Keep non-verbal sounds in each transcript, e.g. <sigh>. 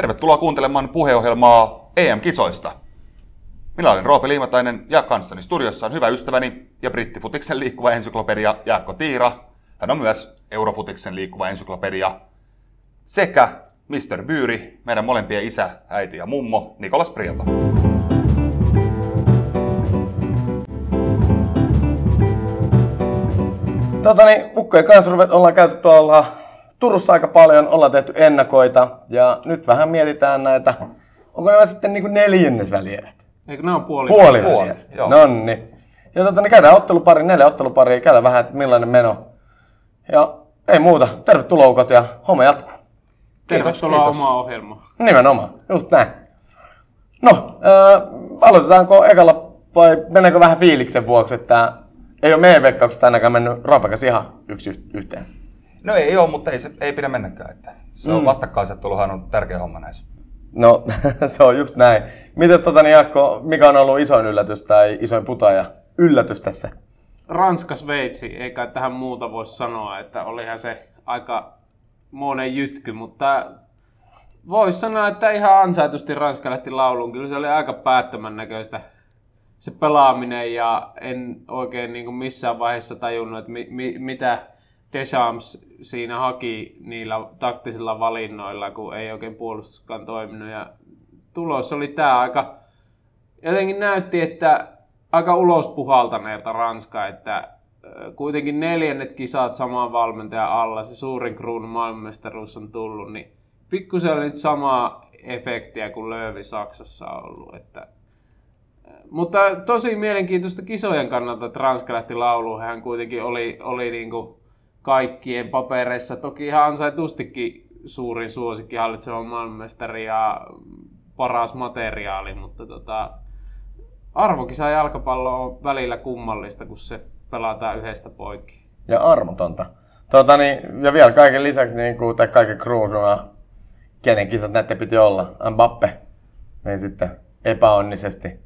Tervetuloa kuuntelemaan puheohjelmaa EM-kisoista. Minä olen Roope Liimatainen ja kanssani studiossa on hyvä ystäväni ja brittifutiksen liikkuva ensyklopedia Jaakko Tiira. Hän on myös Eurofutiksen liikkuva ensyklopedia sekä Mr. Byyri, meidän molempien isä, äiti ja mummo, Nikolas Prieto. Tota niin, Ukkojen kanssa ollaan käyty tuolla Turussa aika paljon, ollaan tehty ennakoita ja nyt vähän mietitään näitä, onko nämä sitten niin neljännesvälierät? Eikö nämä on puoli? Puoli, Puoli, joo. Nonni. Ja tota, niin käydään ottelupari, neljä otteluparia, käydään vähän, että millainen meno. Ja ei muuta, tervetuloa ukot ja homma jatkuu. Tervetuloa kiitos. omaa ohjelmaa. Nimenomaan, just näin. No, äh, aloitetaanko ekalla vai mennäänkö vähän fiiliksen vuoksi, että ei ole meidän veikkauksesta ainakaan mennyt Raapakas ihan yksi yh- yhteen. No ei ole, mutta ei, se, ei pidä mennäkään. Että se on vastakkainasetteluhan on tärkeä homma näissä. No, <laughs> se on just näin. Mites tota niin Jaakko, mikä on ollut isoin yllätys tai isoin putaja yllätys tässä? Ranska-Sveitsi, ei kai tähän muuta voi sanoa, että olihan se aika monen jytky, mutta voisi sanoa, että ihan ansaitusti Ranska lähti lauluun. Kyllä se oli aika päättömän näköistä se pelaaminen ja en oikein niin kuin missään vaiheessa tajunnut, että mi, mi, mitä Deschamps siinä haki niillä taktisilla valinnoilla, kun ei oikein puolustuskaan toiminut. Ja tulos oli tämä aika, jotenkin näytti, että aika ulospuhaltaneelta Ranska, että kuitenkin neljännet kisat saman valmentajan alla, se suurin kruunun maailmanmestaruus on tullut, niin pikkusen oli nyt samaa efektiä kuin Löövi Saksassa on ollut. Että, mutta tosi mielenkiintoista kisojen kannalta, että Ranska lähti lauluun. Hän kuitenkin oli, oli niin kuin kaikkien papereissa, toki ihan ansaitustikin suurin suosikki hallitseva maailmanmestari ja paras materiaali, mutta tota, arvokisa jalkapallo on välillä kummallista, kun se pelataan yhdestä poikki. Ja armotonta. Tota niin, ja vielä kaiken lisäksi, niin kuin, tai kaiken kruununa, kenen kisat näette piti olla, Mbappe, niin sitten epäonnisesti.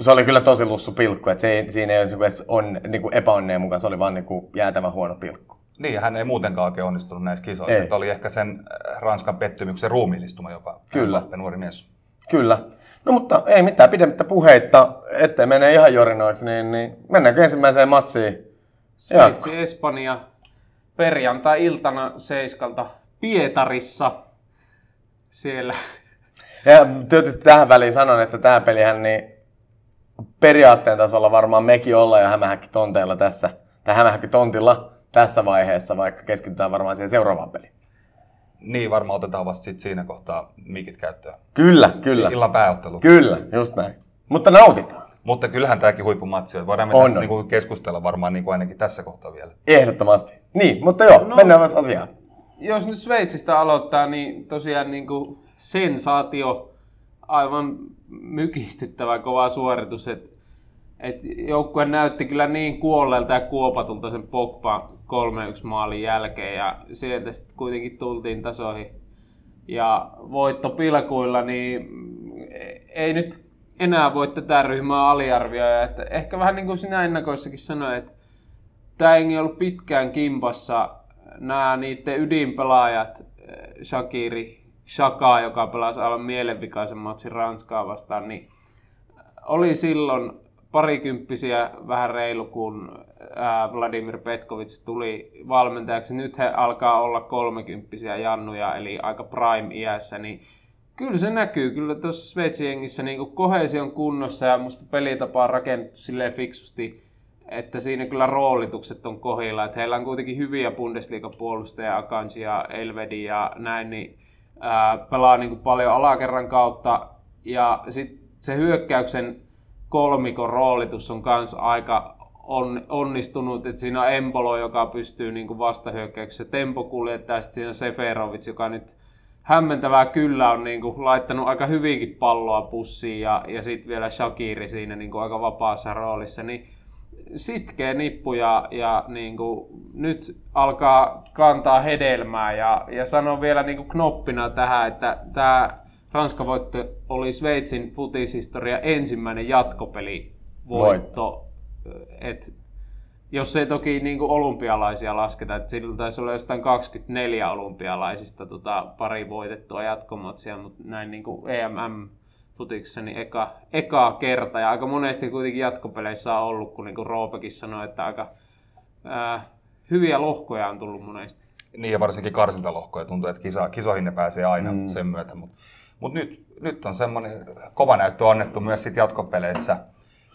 Se oli kyllä tosi lussu pilkku, että se ei, siinä ei ole edes on, niin kuin epäonneen mukaan, se oli vaan niin kuin jäätävän huono pilkku. Niin, ja hän ei muutenkaan oikein onnistunut näissä kisoissa. Ei. Että oli ehkä sen äh, Ranskan pettymyksen ruumiillistuma jopa. Kyllä. Mbappe, nuori mies. Kyllä. No mutta ei mitään pidemmittä puheitta, ettei mene ihan jorinoiksi, niin, niin mennäänkö ensimmäiseen matsiin? Sveitsi, Espanja, perjantai-iltana seiskalta Pietarissa. Siellä Ja tietysti tähän väliin sanon, että tämä pelihän niin periaatteen tasolla varmaan mekin ollaan jo hämähäkki tonteilla tässä, tai hämähäkki tontilla tässä vaiheessa, vaikka keskitytään varmaan siihen seuraavaan peliin. Niin, varmaan otetaan vasta sit siinä kohtaa mikit käyttöön. Kyllä, kyllä. Illan pääottelu. Kyllä, just näin. Mutta nautitaan. Mutta kyllähän tämäkin huippumatsi on. Voidaan me On, tästä on. niinku keskustella varmaan niinku ainakin tässä kohtaa vielä. Ehdottomasti. Niin, mutta joo, no. No. mennään myös asiaan. jos nyt Sveitsistä aloittaa, niin tosiaan niin kuin sensaatio, aivan mykistyttävä kova suoritus. Et, et joukkue näytti kyllä niin kuolleelta ja kuopatulta sen Pogba 3-1 maalin jälkeen ja sieltä sitten kuitenkin tultiin tasoihin. Ja voitto pilkuilla, niin ei nyt enää voi tätä ryhmää aliarvioida. Että ehkä vähän niin kuin sinä ennakoissakin sanoit, että tämä ei ollut pitkään kimpassa. Nämä niiden ydinpelaajat, eh, Shakiri, Shaka, joka pelasi aivan mielenvikaisen matsin Ranskaa vastaan, niin oli silloin parikymppisiä vähän reilu, kun Vladimir Petkovic tuli valmentajaksi. Nyt he alkaa olla kolmekymppisiä jannuja, eli aika prime-iässä, niin kyllä se näkyy. Kyllä tuossa Sveitsin jengissä niin kohesion kunnossa ja musta pelitapa on rakennettu silleen fiksusti, että siinä kyllä roolitukset on kohilla. Että heillä on kuitenkin hyviä Bundesliga-puolustajia, Akanji ja Elvedi ja näin, niin pelaa niin kuin paljon alakerran kautta. Ja sitten se hyökkäyksen kolmikon roolitus on myös aika on, onnistunut, että siinä on Embolo, joka pystyy niin kuin vastahyökkäyksessä tempo kuljettaa, ja sitten siinä on Seferovic, joka nyt hämmentävää kyllä on niin kuin, laittanut aika hyvinkin palloa pussiin, ja, ja sitten vielä Shakiri siinä niin kuin, aika vapaassa roolissa, niin sitkeä nippu ja, ja niin kuin, nyt alkaa kantaa hedelmää ja, ja sanon vielä niin kuin knoppina tähän, että tämä Ranskan voitto oli Sveitsin futishistoria ensimmäinen jatkopeli voitto. Et Jos ei toki niin kuin olympialaisia lasketa, että sillä taisi olla jostain 24 olympialaisista tota, pari voitettua jatkomatsia, mutta näin niin kuin EMM futiksessa niin eka, eka kerta. Ja aika monesti kuitenkin jatkopeleissä on ollut, kun niin kuin Roopekin sanoi, että aika ää, hyviä lohkoja on tullut monesti. Niin ja varsinkin karsintalohkoja tuntuu, että kisa, kisoihin ne pääsee aina mm. sen myötä. Mutta mut nyt, nyt on semmoinen kova näyttö annettu myös sit jatkopeleissä.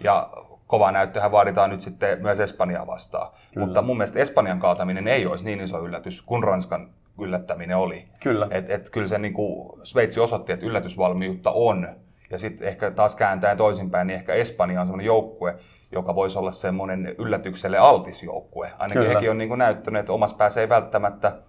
Ja kova näyttöhän vaaditaan nyt sitten myös Espanjaa vastaan. Kyllä. Mutta mun mielestä Espanjan kaataminen ei olisi niin iso yllätys kuin Ranskan yllättäminen oli. Kyllä. Et, et kyllä se niin kuin Sveitsi osoitti, että yllätysvalmiutta on. Ja sitten ehkä taas kääntäen toisinpäin, niin ehkä Espanja on semmoinen joukkue, joka voisi olla semmoinen yllätykselle altis joukkue. Ainakin Kyllä. hekin on niin kuin näyttänyt, että omassa päässä ei välttämättä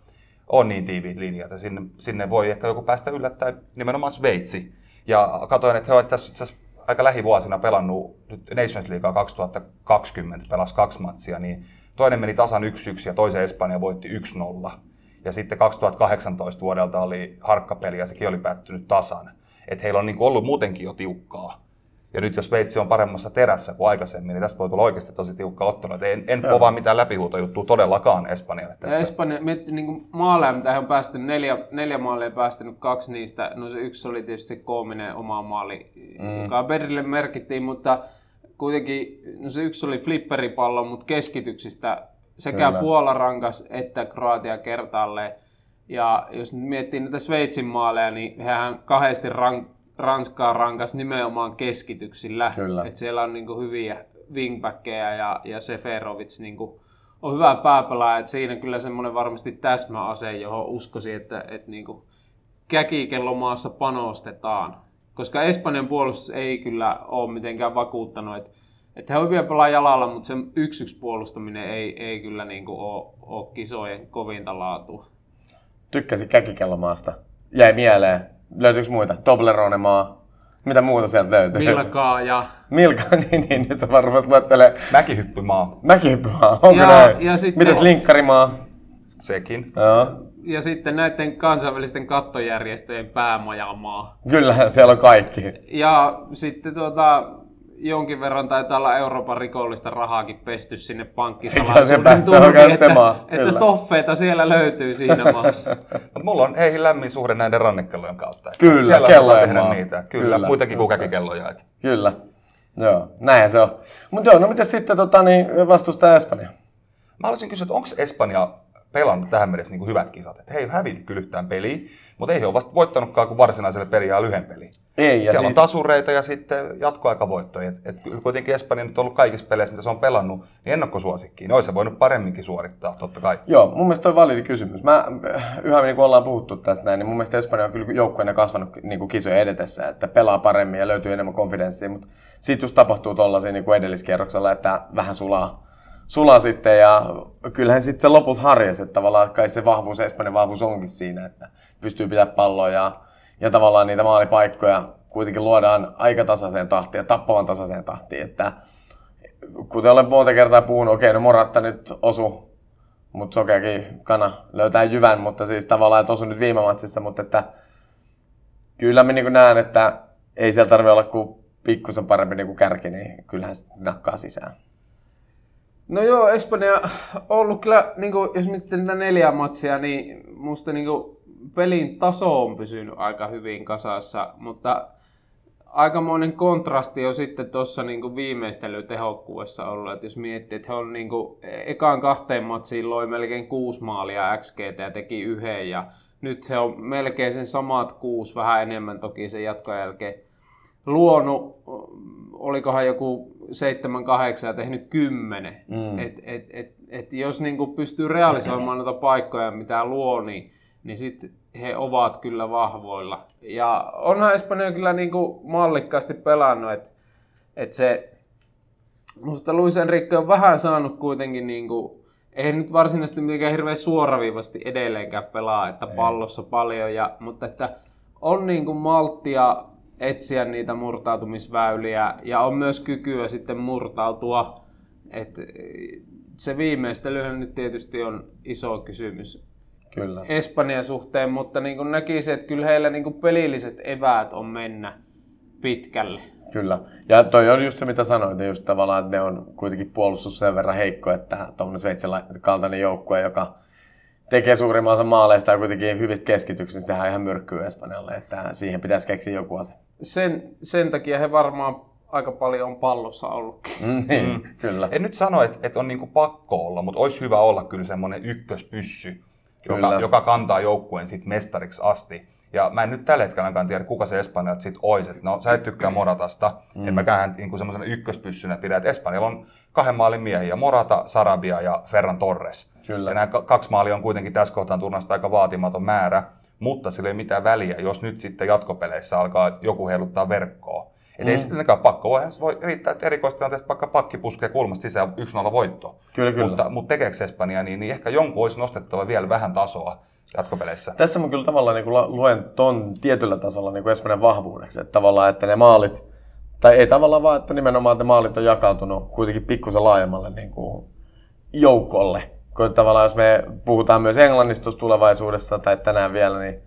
ole niin tiiviit linjat. Ja sinne, sinne voi ehkä joku päästä yllättää nimenomaan Sveitsi. Ja katsoin, että he ovat tässä itse aika lähivuosina pelannut nyt Nations Leaguea 2020, pelas kaksi matsia, niin toinen meni tasan 1-1 ja toisen Espanja voitti 1-0. Ja sitten 2018 vuodelta oli harkkapeli ja sekin oli päättynyt tasan. Että heillä on niin ollut muutenkin jo tiukkaa. Ja nyt jos Sveitsi on paremmassa terässä kuin aikaisemmin, niin tästä voi tulla oikeasti tosi tiukka ottelu. En, en povaa mitään läpihuutojuttua todellakaan Espanjalle tästä. Ja Espanja, niin maaleja, mitä he on päästänyt, neljä, neljä maalia päästänyt, kaksi niistä. No se yksi oli tietysti se koominen oma maali, mm. joka Berrille merkittiin, mutta kuitenkin, no se yksi oli flipperipallo, mutta keskityksistä sekä Kyllä. Puola rankas että Kroatia kertaalleen. Ja jos nyt miettii näitä Sveitsin maaleja, niin hehän kahdesti rank, Ranskaa rankas nimenomaan keskityksillä. Kyllä. Et siellä on niinku hyviä wingbackkejä ja, ja Seferovic niinku on hyvä pääpelaaja. Et siinä kyllä semmoinen varmasti täsmäase, johon uskoisin, että et niinku käkikellomaassa panostetaan. Koska Espanjan puolustus ei kyllä ole mitenkään vakuuttanut, että että he on hyviä pelaa jalalla, mutta se yksi puolustaminen ei, ei kyllä niinku ole, ole kisojen kovinta laatua. Tykkäsin käkikellomaasta. Jäi mieleen Löytyykö muita? Toblerone maa. Mitä muuta sieltä löytyy? Milkaa ja... Milkaa, <laughs> niin, niin nyt sä varmasti luettelee. Mäkihyppymaa. Mäkihyppymaa, onko ja, näin? Ja sitten... Mites linkkarimaa? Sekin. Joo. Ja sitten näiden kansainvälisten kattojärjestöjen päämajamaa. Kyllä, siellä on kaikki. Ja sitten tuota, jonkin verran taitaa olla Euroopan rikollista rahaakin pesty sinne pankkisalaisuuden se, se, että, se maa, että toffeita siellä löytyy siinä <laughs> maassa. Mulla on heihin lämmin suhde näiden rannekellojen kautta. Kyllä, siellä kellojen tehdä maa. niitä. Kyllä, Kyllä muitakin kuin käkikelloja. Että. Kyllä, joo, näin se on. Mutta joo, no miten sitten tota, niin vastustaa Espanja? Mä haluaisin kysyä, että onko Espanja pelannut tähän mennessä niin kuin hyvät kisat? Että he ei hävinnyt kyllä yhtään peliä, mutta ei he ole vasta voittanutkaan kuin varsinaiselle peliä lyhyen peli. Ei, ja Siellä siis... on tasureita ja sitten jatkoaikavoittoja. Et, et kuitenkin Espanja nyt on ollut kaikissa peleissä, mitä se on pelannut, niin ennakkosuosikkiin. Niin olisi voinut paremminkin suorittaa, totta kai. Joo, mun mielestä on validi kysymys. Mä, yhä niin kuin ollaan puhuttu tästä näin, niin mun mielestä Espanja on kyllä joukkueena kasvanut niin kuin kisojen edetessä, että pelaa paremmin ja löytyy enemmän konfidenssia, mutta sitten just tapahtuu tuollaisia niin kuin edelliskierroksella, että vähän sulaa sulaa sitten ja kyllähän sitten se loput harjas, että tavallaan kai se vahvuus, Espanjan vahvuus onkin siinä, että pystyy pitämään palloa ja, ja tavallaan niitä maalipaikkoja kuitenkin luodaan aika tasaiseen tahtiin ja tappavan tasaiseen tahtiin, että kuten olen monta kertaa puhunut, okei, no Moratta nyt osu, mutta sokeakin kana löytää jyvän, mutta siis tavallaan, että osu nyt viime matsissa, mutta että kyllä mä niin näen, että ei siellä tarvitse olla kuin pikkusen parempi niin kuin kärki, niin kyllähän se nakkaa sisään. No joo, Espanja on ollut kyllä, niin kuin, jos miettii niitä neljä matsia, niin musta niin kuin, pelin taso on pysynyt aika hyvin kasassa, mutta aikamoinen kontrasti on sitten tuossa niin viimeistelytehokkuudessa ollut. että jos miettii, että he on niin kuin, ekaan kahteen matsiin loi melkein kuusi maalia XGT ja teki yhden ja nyt he on melkein sen samat kuusi, vähän enemmän toki sen jatkojen jälkeen luonut, olikohan joku 7-8 ja tehnyt 10. Mm. Et, et, et, et jos niinku pystyy realisoimaan noita paikkoja, mitä luo, niin, niin sit he ovat kyllä vahvoilla. Ja onhan Espanja kyllä niinku mallikkaasti pelannut, että et se Musta Luis Enrique on vähän saanut kuitenkin niinku, ei nyt varsinaisesti mitenkään hirveän suoraviivasti edelleenkään pelaa, että ei. pallossa paljon, ja, mutta että on niinku malttia etsiä niitä murtautumisväyliä ja on myös kykyä sitten murtautua. Et se viimeistelyhän nyt tietysti on iso kysymys kyllä. Espanjan suhteen, mutta niin kuin näkisin, että kyllä heillä niin kuin pelilliset eväät on mennä pitkälle. Kyllä. Ja toi on just se, mitä sanoit, niin just tavallaan, että ne on kuitenkin puolustus sen verran heikko, että tuommoinen Sveitsin kaltainen joukkue, joka tekee suurimman osan maaleista ja kuitenkin hyvistä keskityksistä, niin sehän on ihan myrkkyy Espanjalle, että siihen pitäisi keksiä joku asia. Sen, sen takia he varmaan aika paljon on pallossa ollutkin. niin, mm. kyllä. En nyt sano, että, että on niinku pakko olla, mutta olisi hyvä olla kyllä semmoinen ykköspyssy, joka, joka kantaa joukkueen sit mestariksi asti. Ja mä en nyt tällä hetkellä ainakaan tiedä, kuka se Espanjalta sit olisi. No, sä et tykkää Moratasta. Mm. En mäkään niin semmoisena ykköspyssynä pidä. Että Espanjalla on kahden maalin miehiä, Morata, Sarabia ja Ferran Torres. Kyllä. Ja nämä kaksi maalia on kuitenkin tässä kohtaa turnasta aika vaatimaton määrä, mutta sillä ei mitään väliä, jos nyt sitten jatkopeleissä alkaa joku heiluttaa verkkoa. Et mm. ei sittenkään pakko, voi, voi riittää, että erikoistilanteessa vaikka pakki puskee kulmasta sisään 1-0 voitto. Kyllä, kyllä. Mutta, mutta tekeekö Espanja niin, niin ehkä jonkun olisi nostettava vielä vähän tasoa jatkopeleissä. Tässä mä kyllä tavallaan niin kuin luen ton tietyllä tasolla niin kuin Espanjan vahvuudeksi, että tavallaan, että ne maalit, tai ei tavallaan vaan, että nimenomaan ne maalit on jakautunut kuitenkin pikkusen laajemmalle niin kuin joukolle. Kun tavallaan jos me puhutaan myös Englannista tulevaisuudessa tai tänään vielä, niin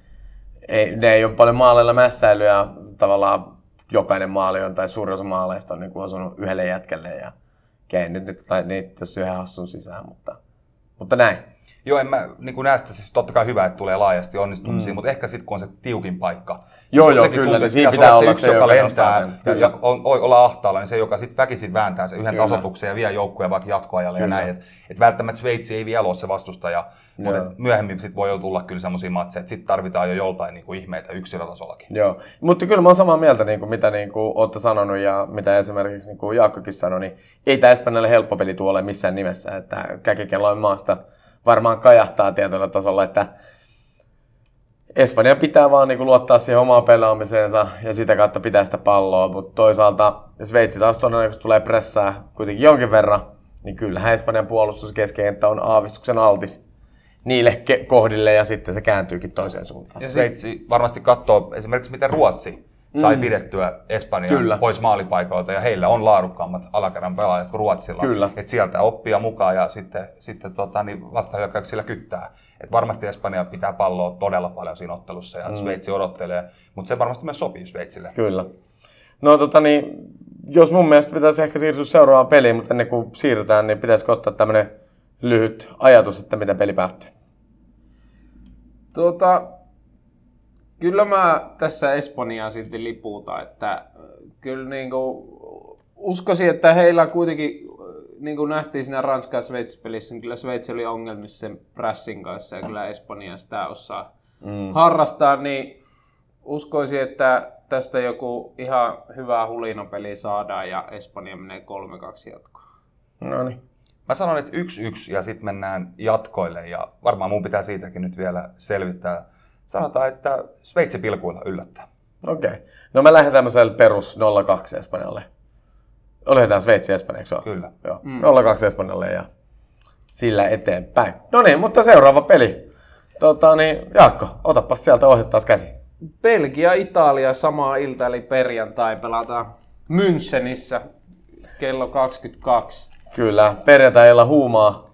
ei, ne ei ole paljon maaleilla mässäilyä. Tavallaan jokainen maali on, tai suurin osa maaleista on niin kuin osunut yhdelle jätkelle ja kei nyt, nyt niitä tässä yhden hassun sisään, mutta, mutta näin. Joo, en mä niin näistä siis totta kai hyvä, että tulee laajasti onnistumisia, mm. mutta ehkä sitten kun on se tiukin paikka. Joo, joo, kyllä, niin siinä pitää olla se, se, joka lentää sen. ja on, on, olla ahtaalla, niin se, joka sitten väkisin vääntää sen yhden kyllä. tasotuksen ja vie joukkueen vaikka jatkoajalle kyllä. ja näin. Että et välttämättä Sveitsi ei vielä ole se vastustaja, mutta myöhemmin sit voi jo tulla kyllä semmoisia matseja, että sitten tarvitaan jo joltain niin kuin ihmeitä yksilötasollakin. Joo, mutta kyllä mä oon samaa mieltä, niin kuin mitä niin kuin olette sanonut ja mitä esimerkiksi niin kuin Jaakkokin sanoi, niin ei tämä Espanjalle helppo peli tuolle missään nimessä, että käkikelloin maasta varmaan kajahtaa tietyllä tasolla, että Espanja pitää vaan niin kuin luottaa siihen omaan pelaamiseensa ja sitä kautta pitää sitä palloa, mutta toisaalta Sveitsi taas todennäköisesti tulee pressää kuitenkin jonkin verran, niin kyllähän Espanjan puolustuskeskenttä on aavistuksen altis niille kohdille ja sitten se kääntyykin toiseen suuntaan. Ja Sveitsi varmasti katsoo esimerkiksi miten Ruotsi sai mm. pidettyä Espanjan Kyllä. pois maalipaikoilta ja heillä on laadukkaammat alakerran pelaajat kuin Ruotsilla. Kyllä. Et sieltä oppia mukaan ja sitten, sitten tota, niin vastahyökkäyksillä kyttää. Et varmasti Espanja pitää palloa todella paljon siinä ottelussa ja mm. Sveitsi odottelee, mutta se varmasti myös sopii Sveitsille. Kyllä. No tota niin, jos mun mielestä pitäisi ehkä siirtyä seuraavaan peliin, mutta ennen kuin siirrytään, niin pitäisikö ottaa tämmöinen lyhyt ajatus, että miten peli päättyy? Tuota, Kyllä mä tässä Espanjaa silti lipuutan, että kyllä niin kuin, uskoisin, että heillä kuitenkin, niin kuin nähtiin siinä Ranska- ja pelissä niin kyllä Sveitsi oli ongelmissa sen pressin kanssa ja kyllä Espanja sitä osaa mm. harrastaa, niin uskoisin, että tästä joku ihan hyvä hulinopeli saadaan ja Espanja menee 3-2 jatkoon. No niin. Mä sanon, että 1-1 ja sitten mennään jatkoille ja varmaan mun pitää siitäkin nyt vielä selvittää sanotaan, että Sveitsi pilkuilla yllättää. Okei. Okay. No mä lähden tämmöiselle perus 02 Espanjalle. Tämä Sveitsi Espanja, eikö Kyllä. Joo. Mm. 02 Espanjalle ja sillä eteenpäin. No niin, mutta seuraava peli. Tota, niin, Jaakko, otapa sieltä ohjat taas käsi. Belgia, Italia samaa ilta eli perjantai pelataan Münchenissä kello 22. Kyllä, perjantai huumaa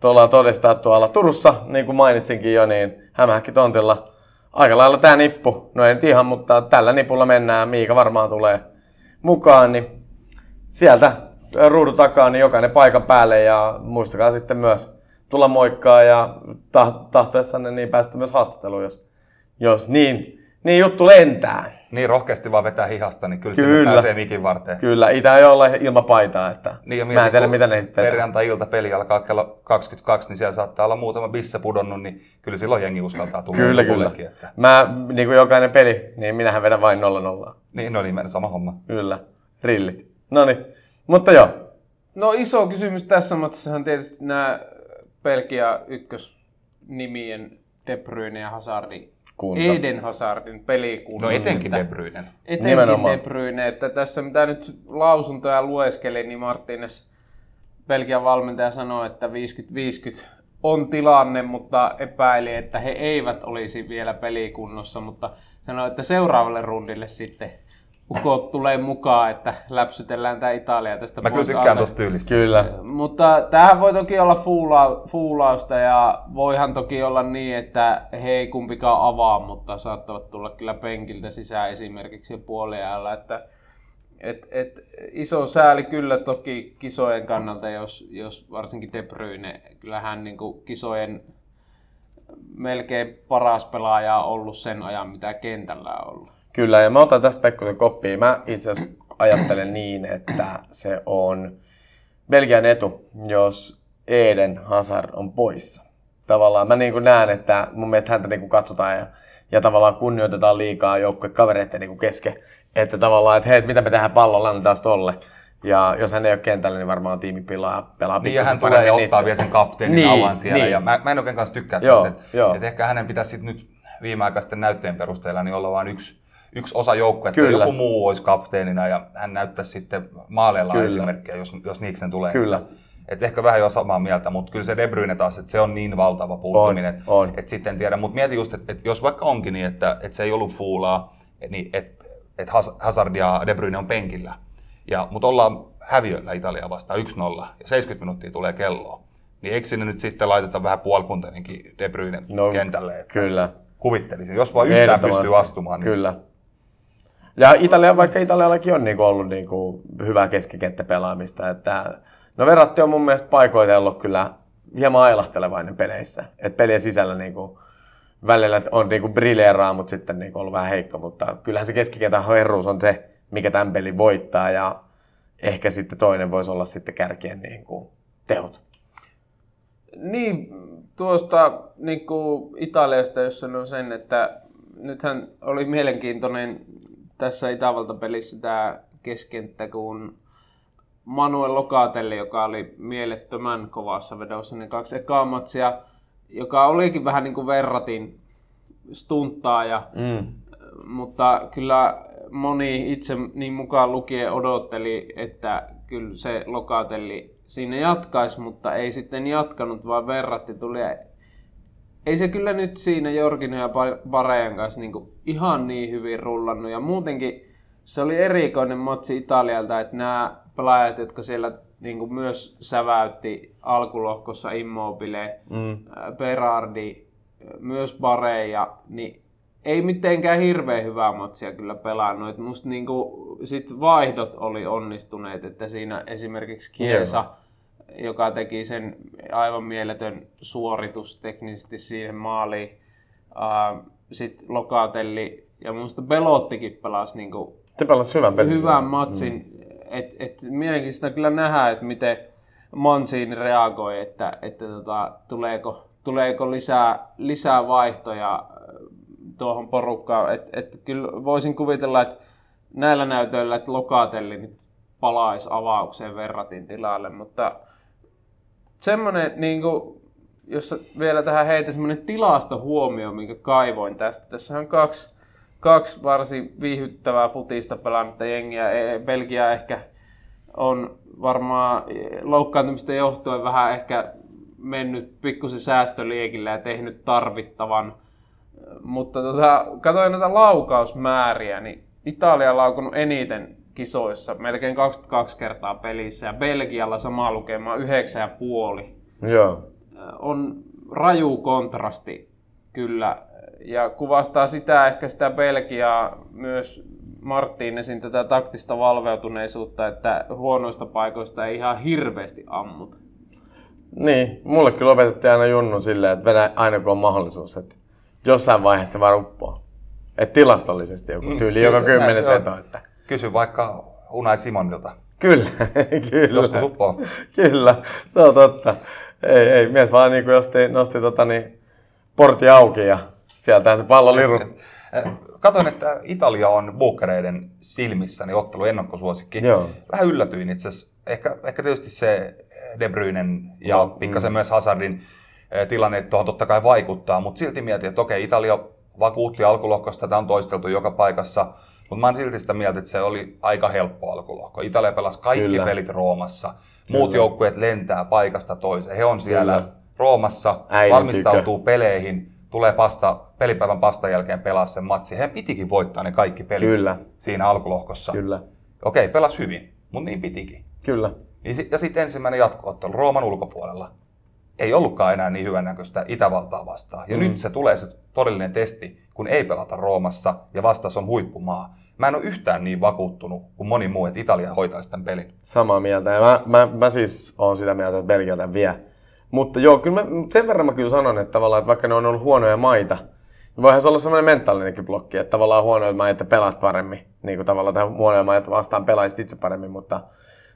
tuolla todistaa tuolla Turussa, niin kuin mainitsinkin jo, niin hämähäkki tontilla. Aika lailla tämä nippu, no ei nyt ihan, mutta tällä nipulla mennään, Miika varmaan tulee mukaan, niin sieltä ruudun takaa niin jokainen paikan päälle ja muistakaa sitten myös tulla moikkaa ja tahtoessanne niin päästä myös haastatteluun, jos, jos niin, niin juttu lentää niin rohkeasti vaan vetää hihasta, niin kyllä, kyllä. pääsee mikin varteen. Kyllä, itä ei olla ilman paitaa, että niin, ja mä en tiedä, mitä ne sitten Perjantai-ilta peli alkaa kello 22, niin siellä saattaa olla muutama bisse pudonnut, niin kyllä silloin jengi uskaltaa tulla. kyllä, kyllä. Että... Mä, niin kuin jokainen peli, niin minähän vedän vain 0-0. Niin, no niin, meidän sama homma. Kyllä, rillit. No niin, mutta joo. No iso kysymys tässä on tietysti nämä Belgia ykkösnimien De Bruyne ja Hazardi kunta. Eden Hazardin pelikunta. No etenkin De Bruyne. Etenkin Nimenomaan. De Bruyne, että tässä mitä nyt lausuntoja lueskelin, niin Martínez, Belgian valmentaja sanoi, että 50-50 on tilanne, mutta epäili, että he eivät olisi vielä pelikunnossa, mutta sanoi, että seuraavalle rundille sitten ukot tulee mukaan, että läpsytellään tämä Italia tästä Mä kyllä tykkään tuosta tyylistä. Kyllä. Mutta tämähän voi toki olla fuula, fuulausta ja voihan toki olla niin, että he ei kumpikaan avaa, mutta saattavat tulla kyllä penkiltä sisään esimerkiksi puoliajalla. Että Et, et, iso sääli kyllä toki kisojen kannalta, jos, jos varsinkin De Bruyne, kyllähän niin kuin kisojen melkein paras pelaaja on ollut sen ajan, mitä kentällä on ollut. Kyllä, ja mä otan tästä Pekkosen koppia. Mä itse asiassa ajattelen niin, että se on Belgian etu, jos Eden Hazard on poissa. Tavallaan mä niin kuin näen, että mun mielestä häntä niin kuin katsotaan ja, ja tavallaan kunnioitetaan liikaa joukkuekavereiden niin kuin kesken. Että tavallaan, että hei, mitä me tehdään pallolla, annetaan tolle. Ja jos hän ei ole kentällä, niin varmaan tiimi pelaa, pelaa Niin ja hän tulee ja ottaa vielä sen kapteenin Niin, alan siellä. niin. Ja mä, mä en oikein kanssa tykkää Joo, tästä. Että, että ehkä hänen pitäisi sit nyt viimeaikaisten näytteen perusteella niin olla vain yksi, yksi osa Kyllä. joku muu olisi kapteenina ja hän näyttäisi sitten maaleilla Kyllä. esimerkkejä, jos, jos niiksen tulee. Kyllä. Et ehkä vähän jo samaa mieltä, mutta kyllä se De Bruyne taas, että se on niin valtava puuttuminen. On, on. Että sitten en tiedä, mutta mieti just, että, että jos vaikka onkin niin, että, että se ei ollut fuulaa, niin että, Haz- Hazard ja De Bruyne on penkillä. Ja, mutta ollaan häviöllä Italia vastaan 1-0 ja 70 minuuttia tulee kelloa. Niin eikö sinne nyt sitten laiteta vähän puolikuntainenkin De Bruyne No, kentälle? Että Kyllä. Kuvittelisin, jos vaan yhtään pystyy astumaan. Niin Kyllä. Ja Italia, vaikka Italiallakin on niinku ollut niinku hyvää keskikenttäpelaamista, että no Verratti on mun mielestä paikoitellut kyllä hieman ailahtelevainen peleissä. Et pelien sisällä niinku välillä on niinku brilleeraa, mutta sitten niinku ollut vähän heikko, mutta kyllähän se keskikentän herruus on se, mikä tämän pelin voittaa ja ehkä sitten toinen voisi olla sitten kärkien niinku tehot. Niin, tuosta niin Italiasta, jos sanon sen, että nythän oli mielenkiintoinen tässä Itävalta-pelissä tämä keskenttä, kun Manuel Locatelli, joka oli mielettömän kovassa vedossa, niin kaksi ekaa matsia, joka olikin vähän niin kuin verratin stunttaaja, Mm. mutta kyllä moni itse niin mukaan lukien odotteli, että kyllä se Lokatelli siinä jatkaisi, mutta ei sitten jatkanut, vaan verratti tuli. Ei se kyllä nyt siinä Jorgin ja Barejan kanssa niin ihan niin hyvin rullannut. Ja muutenkin se oli erikoinen matsi Italialta, että nämä pelaajat, jotka siellä niin myös säväytti alkulohkossa Immobile, Mm. Berardi, myös Bareja, niin ei mitenkään hirveän hyvää matsia kyllä pelannut. Et musta niinku, sit vaihdot oli onnistuneet, että siinä esimerkiksi Kiesa, joka teki sen aivan mieletön suoritus teknisesti siihen maaliin. Sitten Lokatelli ja musta Belottikin pelasi niinku Se pelasi hyvän pelin. hyvän matsin. Mm. Et, et mielenkiintoista kyllä nähdä, että miten Mancini reagoi, että, että tota, tuleeko, tuleeko lisää, lisää vaihtoja tuohon porukkaan. Et, et kyllä voisin kuvitella, että näillä näytöillä, että Lokatelli nyt palaisi avaukseen verratin tilalle, mutta semmoinen, niin kuin, jos vielä tähän heitä semmoinen tilastohuomio, minkä kaivoin tästä. Tässä on kaksi, kaksi varsin viihyttävää futista pelannutta jengiä. E- Belgia ehkä on varmaan loukkaantumista johtuen vähän ehkä mennyt pikkusen säästöliekillä ja tehnyt tarvittavan. Mutta tota, katsoin näitä laukausmääriä, niin Italia on laukunut eniten kisoissa, melkein 22 kertaa pelissä, ja Belgialla sama lukema 9,5 Joo. on raju kontrasti kyllä. Ja kuvastaa sitä ehkä sitä Belgiaa myös Marttinesin tätä taktista valveutuneisuutta, että huonoista paikoista ei ihan hirveästi ammuta. Niin, mulle kyllä opetettiin aina junnu silleen, että vedä aina kun on mahdollisuus, että jossain vaiheessa se vaan uppoo. Että tilastollisesti joku tyyli, kyllä joka kymmenes veto. Että. Kysy vaikka Unai Simonilta. Kyllä, <laughs> kyllä. Joskus uppoo. Kyllä, se on totta. Ei, ei, mies vaan niin nosti, nosti tota, niin, portti auki ja sieltähän se pallo liru. Katoin, että Italia on buukkareiden silmissä niin ottelu ennakkosuosikki. Joo. Vähän yllätyin itse asiassa. Ehkä, ehkä tietysti se De Bruynen ja No, pikkasen myös Hazardin tilanne tuohon totta kai vaikuttaa, mutta silti mietin, että okei, Italia vakuutti alkulohkosta, tätä on toisteltu joka paikassa, mutta mä oon silti sitä mieltä, että se oli aika helppo alkulohko. Italia pelasi kaikki Kyllä. pelit Roomassa. Muut joukkueet lentää paikasta toiseen. He on siellä Kyllä. Roomassa, Äidin valmistautuu peleihin, tulee pasta, pelipäivän pastan jälkeen pelaa sen matsi. He pitikin voittaa ne kaikki pelit Kyllä. siinä alkulohkossa. Kyllä, Okei, pelas hyvin, mutta niin pitikin. kyllä. Ja si- Ja sitten ensimmäinen jatkoottelu Rooman ulkopuolella. Ei ollutkaan enää niin hyvännäköistä Itävaltaa vastaan. Ja mm. nyt se tulee se todellinen testi, kun ei pelata Roomassa ja vastas on huippumaa. Mä en ole yhtään niin vakuuttunut kuin moni muu, että Italia hoitaisi tämän pelin. Samaa mieltä. Ja mä, mä, mä siis oon sitä mieltä, että Belgia tämän vie. Mutta joo, kyllä mä, sen verran mä kyllä sanon, että tavallaan, että vaikka ne on ollut huonoja maita, niin voihan se olla semmoinen mentaalinenkin blokki, että tavallaan huonoja maita pelaat paremmin. Niin kuin tavallaan tähän huonoja maita vastaan pelaisit itse paremmin, mutta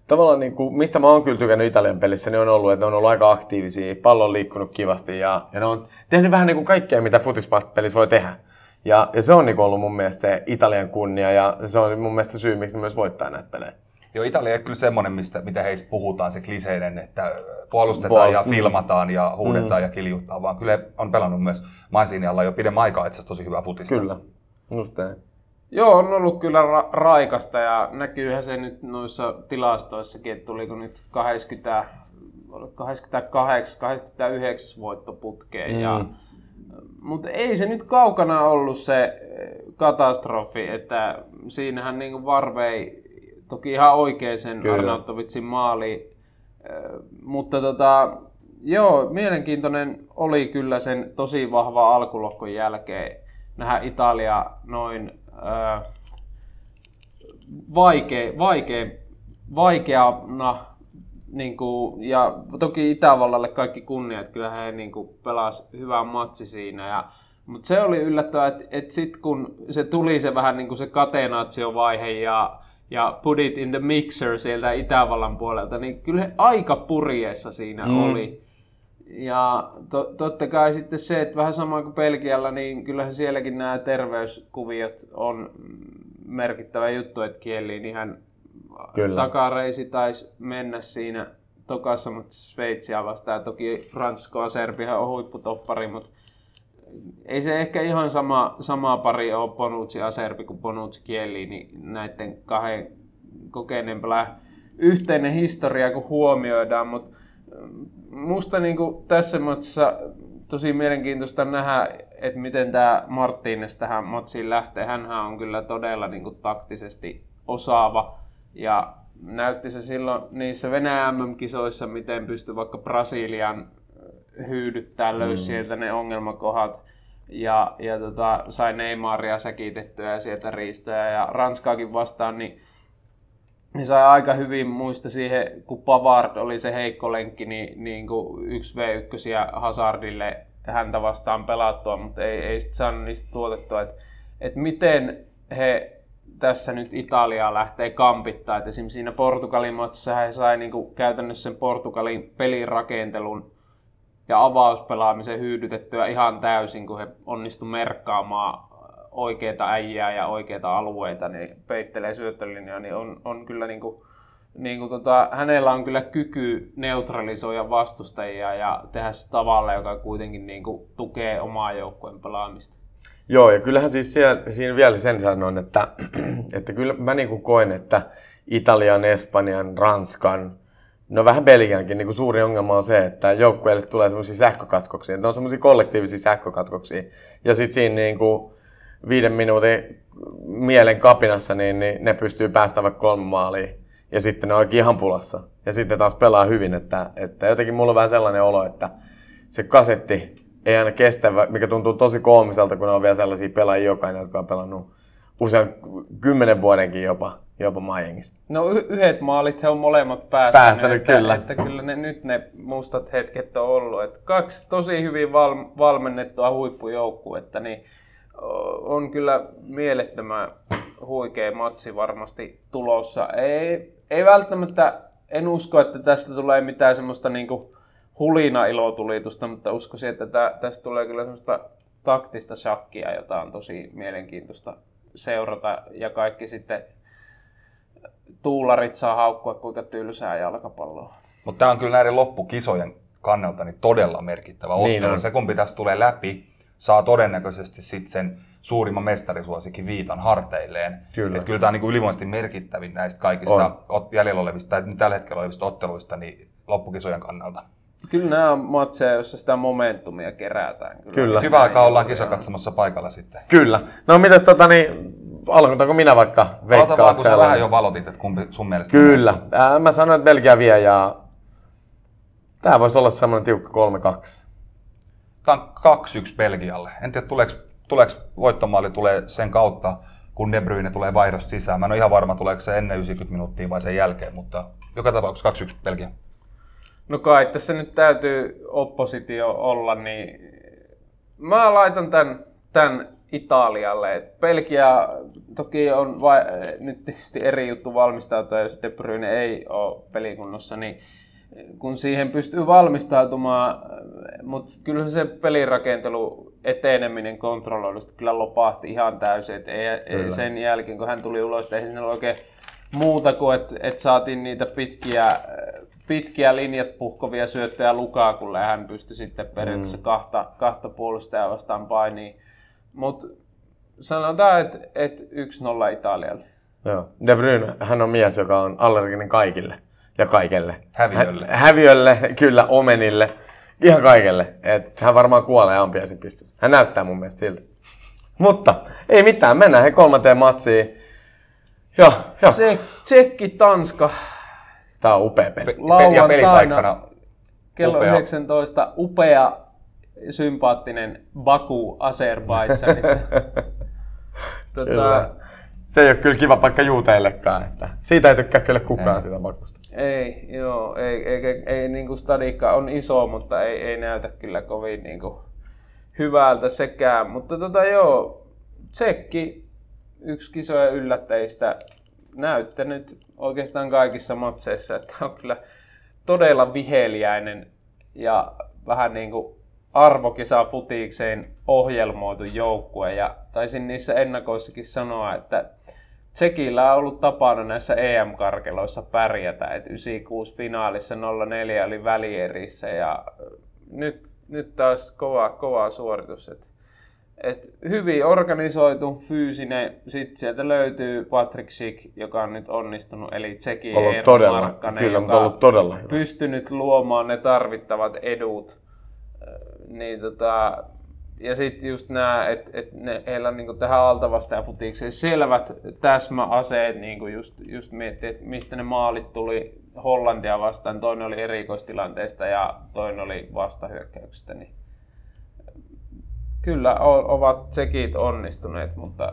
tavallaan niin kuin, mistä mä oon kyllä tykännyt Italian pelissä, niin on ollut, että ne on ollut aika aktiivisia, pallo on liikkunut kivasti ja, ja ne on tehnyt vähän niin kuin kaikkea, mitä futispelissä voi tehdä. Ja, ja se on niin kuin ollut mun mielestä se Italian kunnia ja se on mun mielestä syy, miksi ne myös voittaa näitä pelejä. Joo, Italia on kyllä semmoinen, mistä, mitä heistä puhutaan, se kliseinen, että puolustetaan Puolust- ja mm. filmataan ja huudetaan mm. ja kiljutaan, vaan kyllä on pelannut myös Mancinialla jo pidemmän aikaa itse asiassa tosi hyvää futista. Kyllä, just näin. Joo, on ollut kyllä ra- raikasta ja näkyyhän se nyt noissa tilastoissakin, että tuliko nyt 80, 88, 89 voittoputkeen. Mm. Ja, mutta ei se nyt kaukana ollut se katastrofi, että siinähän niin Varvei toki ihan oikein sen Arnautovitsin maali, mutta tota, joo, mielenkiintoinen oli kyllä sen tosi vahva alkulohkon jälkeen nähdä Italia noin vaikea, vaikea, vaikeana niin kuin, ja toki Itävallalle kaikki kunnia, että kyllä he niin kuin, pelasi hyvän matsi siinä. Ja, mutta se oli yllättävää, että, että sitten kun se tuli se vähän niin kuin se katenaatio-vaihe ja, ja put it in the mixer sieltä Itävallan puolelta, niin kyllä he aika purjeessa siinä mm. oli. Ja to, totta kai sitten se, että vähän sama kuin Belgialla, niin kyllähän sielläkin nämä terveyskuviot on merkittävä juttu, että kieliin ihan Kyllä. takareisi taisi mennä siinä tokassa, mutta Sveitsiä vastaan. Toki Ranskoa, Serbihan on huipputoppari, mutta ei se ehkä ihan sama, sama pari ole Bonucci Aserbi kuin Bonucci Kieli, niin näiden kahden kokeneen yhteinen historia, kun huomioidaan, mutta musta niin kuin tässä matsissa tosi mielenkiintoista nähdä, että miten tämä Martínez tähän matsiin lähtee. Hän on kyllä todella niin kuin, taktisesti osaava ja näytti se silloin niissä Venäjän MM-kisoissa, miten pystyi vaikka Brasilian hyydyttää, löysi mm. sieltä ne ongelmakohdat ja, ja tota, sai Neymaria säkitettyä ja sieltä riistöä ja Ranskaakin vastaan, niin niin sai aika hyvin muista siihen, kun Pavard oli se heikko lenkki, niin, niin kuin 1v1 Hazardille häntä vastaan pelattua, mutta ei, ei sitten saanut niistä tuotettua, että, että miten he tässä nyt Italiaa lähtee kampittaa. Et esimerkiksi siinä Portugalin matsissa he sai kuin käytännössä sen Portugalin pelin rakentelun ja avauspelaamisen hyydytettyä ihan täysin, kun he onnistu merkkaamaan oikeita äijää ja oikeita alueita, niin peittelee syöttölinjaa, niin on, on kyllä niin kuin, niin kuin tota, hänellä on kyllä kyky neutralisoida vastustajia ja tehdä se tavalla, joka kuitenkin niin kuin, tukee omaa joukkueen pelaamista. Joo, ja kyllähän siis siellä, siinä vielä sen sanon, että, että kyllä mä niin kuin koen, että Italian, Espanjan, Ranskan, no vähän Belgiankin niin kuin suuri ongelma on se, että joukkueelle tulee semmoisia sähkökatkoksia. Ne on semmoisia kollektiivisia sähkökatkoksia. Ja sitten siinä niin kuin, viiden minuutin mielen kapinassa, niin, niin ne pystyy päästä vaikka kolme maaliin. Ja sitten ne onkin ihan pulassa. Ja sitten taas pelaa hyvin, että, että jotenkin mulla on vähän sellainen olo, että se kasetti ei aina kestä, mikä tuntuu tosi koomiselta, kun ne on vielä sellaisia pelaajia jokainen, jotka on pelannut usein kymmenen vuodenkin jopa, jopa maajengistä. No y- yhdet maalit he on molemmat päästäneet. Päästänyt, että, kyllä. Että kyllä ne, nyt ne mustat hetket on ollut. Että kaksi tosi hyvin val- valmennettua huippujoukkuetta, niin on kyllä mielettömän huikea matsi varmasti tulossa. Ei, ei välttämättä, en usko, että tästä tulee mitään semmoista niinku hulina ilotulitusta, mutta uskoisin, että tä, tästä tulee kyllä semmoista taktista shakkia, jota on tosi mielenkiintoista seurata ja kaikki sitten tuularit saa haukkua kuinka tylsää jalkapalloa. Mutta tämä on kyllä näiden loppukisojen kannalta niin todella merkittävä niin ottelu. Se kumpi tästä tulee läpi, saa todennäköisesti sitten sen suurimman mestarisuosikin viitan harteilleen. Kyllä. Et kyllä tämä on niin ylivoimaisesti merkittävin näistä kaikista on. jäljellä olevista, tai tällä hetkellä olevista otteluista niin loppukisojen kannalta. Kyllä nämä on matseja, joissa sitä momentumia kerätään. Kyllä. kyllä. Hyvä aikaa ollaan kisakatsomassa paikalla sitten. Kyllä. No mitäs tota niin, aloitanko minä vaikka veikkaat Aloita kun sä vähän jo valotit, että kumpi sun mielestä Kyllä. Äh, mä sanoin, että Belgia vie ja Tää voisi olla semmoinen tiukka 3-2. Tämä on 2-1 Belgialle. En tiedä, tuleeko, tuleeko voittomaali tulee sen kautta, kun De Bruyne tulee vaihdosta sisään. Mä en ole ihan varma, tuleeko se ennen 90 minuuttia vai sen jälkeen, mutta joka tapauksessa 2-1 Belgia. No kai tässä nyt täytyy oppositio olla, niin mä laitan tämän, tämän Italialle. Et Belgia toki on vai, nyt tietysti eri juttu valmistautua, jos De Bruyne ei ole pelikunnossa, niin kun siihen pystyy valmistautumaan, mutta kyllä se pelirakentelu, eteneminen kontrolloidusti kyllä lopahti ihan täysin. Et ei, ei, sen jälkeen, kun hän tuli ulos, ei siinä oikein muuta kuin, että et saatiin niitä pitkiä, pitkiä linjat puhkovia syöttöjä lukaa, kun hän pystyi sitten periaatteessa mm. kahta, kahta puolustajaa vastaan painiin. Mutta sanotaan, että et 1-0 Italialle. Joo. De Bruyne, hän on mies, joka on allerginen kaikille ja kaikelle. Häviölle. Hä- häviölle, kyllä, omenille, ihan kaikelle. Et hän varmaan kuolee ampiaisin pistossa. Hän näyttää mun mielestä siltä. Mutta ei mitään, mennään he kolmanteen matsiin. Joo, joo. Se, Tsekki, Tanska, Tää on upea peli. Pe- ja Lauantaina. pelipaikkana kello Upea. 19, upea, sympaattinen Baku Azerbaidsanissa. <laughs> tota, Kyllä. Se ei ole kyllä kiva paikka juuteillekaan. Että siitä ei tykkää kyllä kukaan Ei. sitä makusta. Ei, joo, ei, ei, ei, ei niin kuin stadikka on iso, mutta ei, ei näytä kyllä kovin niin kuin hyvältä sekään. Mutta tota joo, Tsekki, yksi kisojen yllättäjistä, näyttänyt oikeastaan kaikissa matseissa, että on kyllä todella viheliäinen ja vähän niin kuin arvokisa futiikseen ohjelmoitu joukkue. Ja taisin niissä ennakoissakin sanoa, että Tsekillä on ollut tapana näissä EM-karkeloissa pärjätä, että 96 finaalissa 04 oli välierissä ja nyt, nyt taas kova, kova suoritus. Et, et hyvin organisoitu, fyysinen, sitten sieltä löytyy Patrick Schick, joka on nyt onnistunut, eli Tsekin Ollut Eero todella, Markkanen, kyllä, joka ollut todella pystynyt luomaan ne tarvittavat edut. Niin tota, ja sitten just nämä, että et ne, heillä on niinku tähän altavastajan futikseen selvät täsmäaseet, niinku just, just miettii, että mistä ne maalit tuli Hollandia vastaan. Toinen oli erikoistilanteesta ja toinen oli vastahyökkäyksestä. Niin kyllä o- ovat tsekit onnistuneet, mutta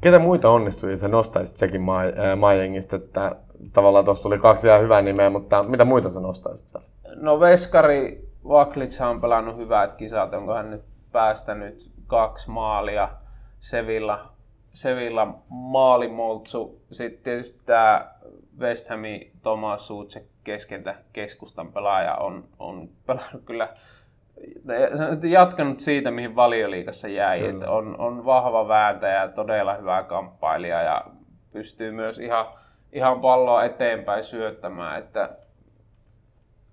Ketä muita onnistui sä nostaisit sekin maa, maajengistä, että tavallaan tuossa tuli kaksi ihan hyvää nimeä, mutta mitä muita sä nostaisit? No Veskari Vaklitsa on pelannut hyvät kisat, onko hän nyt päästänyt kaksi maalia. Sevilla, Sevilla maalimoltsu. Sitten tietysti tämä West Hamin Thomas Suutse keskentä keskustan pelaaja on, on pelannut kyllä jatkanut siitä, mihin valioliikassa jäi. Että on, on vahva vääntäjä, todella hyvä kamppailija ja pystyy myös ihan, ihan palloa eteenpäin syöttämään. Että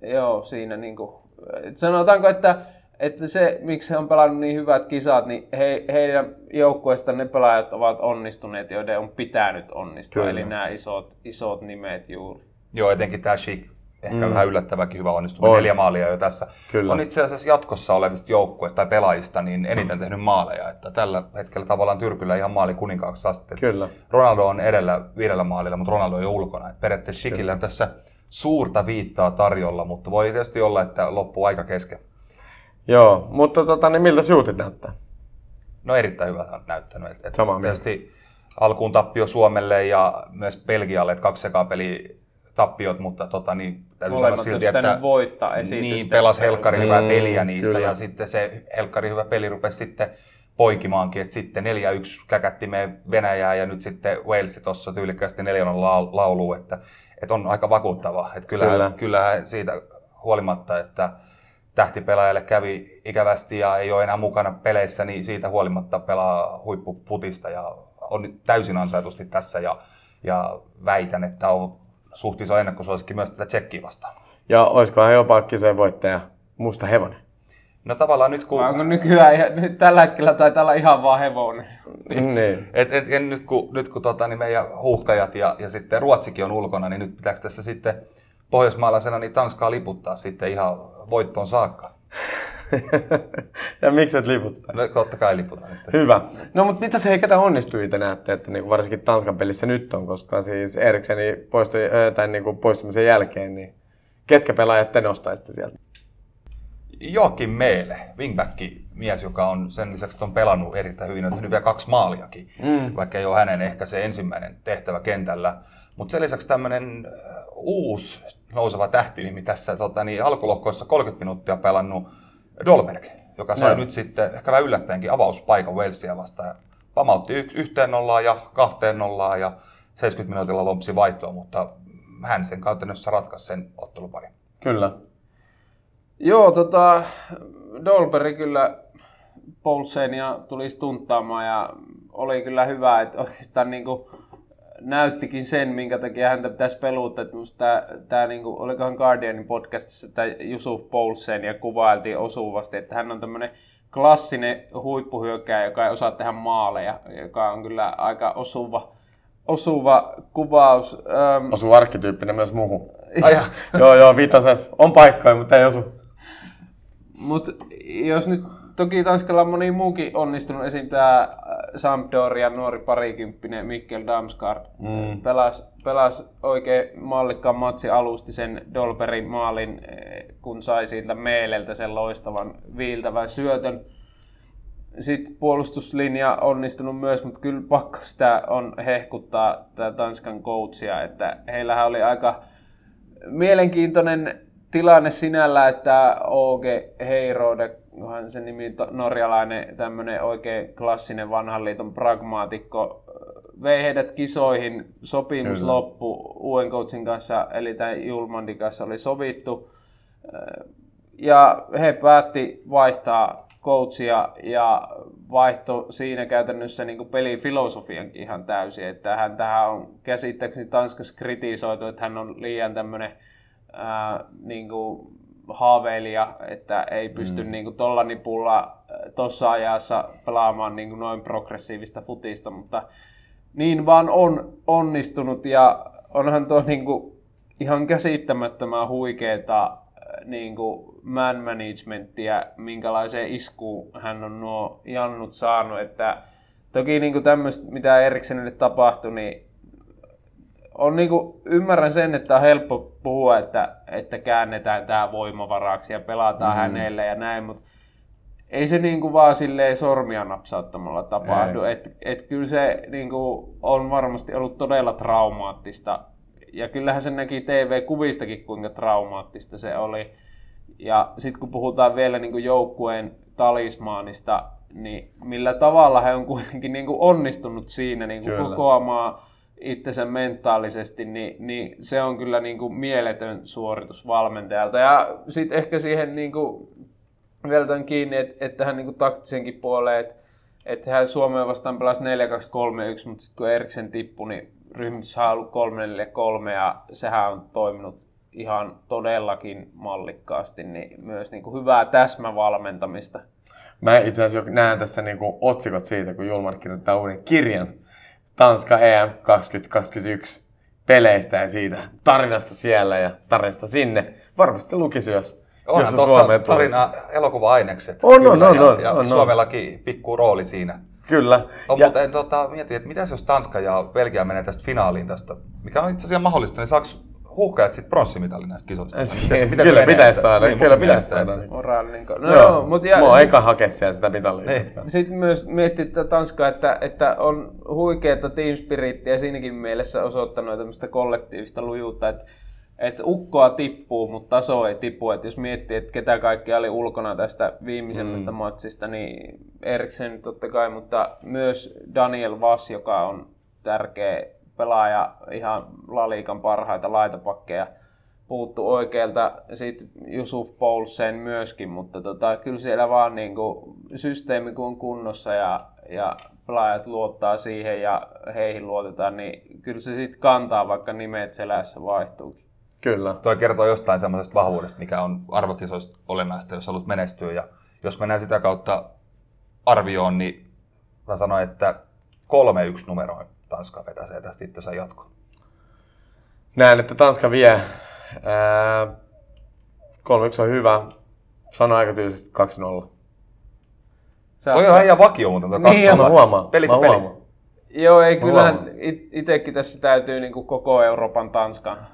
Joo, siinä niinku, et sanotaanko, että, että se, miksi he on pelannut niin hyvät kisat, niin he, heidän joukkueesta ne pelaajat ovat onnistuneet, joiden on pitänyt onnistua. Kyllä. Eli nämä isot, isot nimet juuri. Joo, etenkin tämä Chic. Ehkä mm. vähän yllättäväkin hyvä onnistuminen. On. Neljä maalia jo tässä. Kyllä. On itse asiassa jatkossa olevista joukkueista tai pelaajista niin eniten tehnyt maaleja. Että tällä hetkellä tavallaan Tyrkyllä ihan maali kuninkaaksi asti. Kyllä. Ronaldo on edellä viidellä maalilla, mutta Ronaldo on jo ulkona. Et periaatteessa Chicillä on tässä suurta viittaa tarjolla, mutta voi tietysti olla, että loppuu aika kesken. Joo, mutta tota, niin miltä siutit näyttää? No erittäin hyvältä on näyttänyt. Et, et Samaa mieltä. tietysti alkuun tappio Suomelle ja myös Belgialle, että kaksi sekapeli tappiot, mutta tota, niin, täytyy sanoa silti, että voittaa esitystä. niin, pelas Helkkari hyvää Mm, peliä niissä kyllä. ja sitten se Helkkari hyvä peli rupesi sitten poikimaankin, että sitten 4-1 käkätti meidän Venäjää ja nyt sitten Wales tuossa tyylikkästi 4 laulu, että, että on aika vakuuttavaa. Että kyllähän, Kyllä. kyllä. kyllähän siitä huolimatta, että tähtipelaajalle kävi ikävästi ja ei ole enää mukana peleissä, niin siitä huolimatta pelaa huippufutista ja on nyt täysin ansaitusti tässä ja, ja väitän, että on suht iso ennakkosuosikki myös tätä tsekkiä vastaan. Ja olisikohan jopa kiseen voittaja Musta Hevonen? No tavallaan nyt kun... Onko nykyään, ihan- nyt tällä hetkellä taitaa olla ihan vaan hevonen. niin. Et, et, et, nyt kun, nyt kun tota, niin meidän huuhkajat ja, ja sitten Ruotsikin on ulkona, niin nyt pitääkö tässä sitten pohjoismaalaisena niin Tanskaa liputtaa sitten ihan voittoon saakka? <laughs> ja miksi et liputtaa? No totta kai liputaan nyt. Hyvä. No mutta mitä se hei, ketä onnistui te näette, että niinku varsinkin Tanskan pelissä nyt on, koska siis Erikseni poistui, tai niinku poistumisen jälkeen, niin ketkä pelaajat te nostaisitte sieltä? Joakim Meele, wingback mies, joka on sen lisäksi on pelannut erittäin hyvin, on tehnyt vielä kaksi maaliakin, mm. vaikka ei ole hänen ehkä se ensimmäinen tehtävä kentällä. Mutta sen lisäksi tämmöinen uusi nouseva tähtinimi tässä tota, niin alkulohkoissa 30 minuuttia pelannut Dolberg, joka sai no. nyt sitten ehkä vähän yllättäenkin avauspaikan Walesia vastaan. Pamautti y- yhteen nollaan ja kahteen nollaan ja 70 minuutilla lompsi vaihtoa, mutta hän sen käytännössä ratkaisi sen otteluparin. Kyllä. Joo, tota, Dolberi kyllä Paulsenia tuli stunttaamaan ja oli kyllä hyvä, että oikeastaan niin kuin näyttikin sen, minkä takia häntä pitäisi peluuttaa. Että tämä, tämä niin kuin, olikohan Guardianin podcastissa, että Jusuf ja kuvailtiin osuvasti, että hän on tämmöinen klassinen huippuhyökkääjä, joka ei osaa tehdä maaleja, joka on kyllä aika osuva, osuva kuvaus. Öm... Osuu arkkityyppinen myös muuhun. <laughs> joo, joo, viitoses. On paikkoja, mutta ei osu. Mutta jos nyt toki Tanskalla on moni muukin onnistunut, esim. tämä äh, Sampdoria nuori parikymppinen Mikkel Damsgaard mm. pelasi, pelasi oikein mallikkaan matsi alusti sen Dolberin maalin, äh, kun sai siitä Meeleltä sen loistavan viiltävän syötön. Sitten puolustuslinja onnistunut myös, mutta kyllä pakko sitä on hehkuttaa tämä Tanskan coachia, että heillähän oli aika mielenkiintoinen tilanne sinällä, että Oge Heirode onhan se nimi norjalainen, tämmöinen oikein klassinen vanhan liiton pragmaatikko, vei heidät kisoihin, sopimus Kyllä. loppu uuden coachin kanssa, eli tämän Julmandin kanssa oli sovittu. Ja he päätti vaihtaa coachia ja vaihto siinä käytännössä niin kuin pelifilosofiankin ihan täysin. Että hän tähän on käsittääkseni Tanskassa kritisoitu, että hän on liian tämmöinen ää, niin kuin haaveilija, että ei pysty mm. niin kuin tuolla nipulla tuossa ajassa pelaamaan niin kuin noin progressiivista futista, mutta niin vaan on onnistunut ja onhan tuo niin kuin ihan käsittämättömän huikeeta niin kuin man managementtia, minkälaiseen iskuun hän on nuo jannut saanut, että toki niin kuin tämmöistä, mitä Eriksenille tapahtui, niin on niinku, ymmärrän sen, että on helppo puhua, että, että käännetään tämä voimavaraksi ja pelataan mm. hänelle ja näin, mutta ei se niinku vaan silleen sormia napsauttamalla tapahdu. Että et kyllä se niinku on varmasti ollut todella traumaattista. Ja kyllähän se näki TV-kuvistakin, kuinka traumaattista se oli. Ja sitten kun puhutaan vielä niinku joukkueen talismaanista, niin millä tavalla he on kuitenkin niinku onnistunut siinä niinku kokoamaan itsensä mentaalisesti, niin, niin se on kyllä niin kuin mieletön suoritus valmentajalta. Ja sitten ehkä siihen niin kuin, vielä tämän kiinni, että, että hän niin kuin taktisenkin puoleen, että, että hän Suomeen vastaan pelasi 4-2-3-1, mutta sitten kun Eriksen tippui, niin ryhmitys on ollut 3-4-3 ja sehän on toiminut ihan todellakin mallikkaasti, niin myös niin kuin hyvää täsmävalmentamista. Mä itse asiassa näen tässä niin kuin otsikot siitä, kun Julmar kirjoittaa uuden kirjan Tanska EM 2021 peleistä ja siitä tarinasta siellä ja tarinasta sinne. Varmasti lukisi, jos Onhan tuossa tarina elokuva-ainekset. On, on, on, on, ja, on. Suomellakin pikku rooli siinä. Kyllä. On, ja... Mutta tota, mietin, että mitä jos Tanska ja Belgia menee tästä finaaliin tästä, mikä on itse asiassa mahdollista, niin saako huuhkajat sitten pronssimitalin näistä kisoista. Miten kyllä pitäisi saada. Niin, kyllä pitäisi saada. Moraalinen. No, no, joo, mutta ja, Mua eka hakea siellä sitä mitalia. Niin. Sitten myös miettii että Tanskaa, että, että on huikeaa team spirittiä siinäkin mielessä osoittanut tämmöistä kollektiivista lujuutta, että että ukkoa tippuu, mutta taso ei tipu. Et jos miettii, että ketä kaikki oli ulkona tästä viimeisemmästä mm. matsista, niin Eriksen totta kai, mutta myös Daniel Vass, joka on tärkeä pelaaja, ihan Laliikan parhaita laitapakkeja puuttu oikealta, sitten Jusuf Poulsen myöskin, mutta tota, kyllä siellä vaan niin kuin, systeemi kun on kunnossa ja, ja pelaajat luottaa siihen ja heihin luotetaan, niin kyllä se sitten kantaa, vaikka nimet selässä vaihtuukin. Kyllä. Toi kertoo jostain semmoisesta vahvuudesta, mikä on arvokisoista olennaista, jos haluat menestyä. Ja jos mennään sitä kautta arvioon, niin mä sanoin, että 3-1 numeroin Tanska vetäsee tästä itsensä jatkoon? Näen, että Tanska vie. Ää, 3-1 on hyvä. Sano aika tyylisesti 2-0. Se Toi on ihan vakio muuten, tuo niin, mä huomaan. Peli mä peli. Huomaan. Joo, ei kyllähän itsekin tässä täytyy niin kuin koko Euroopan Tanskan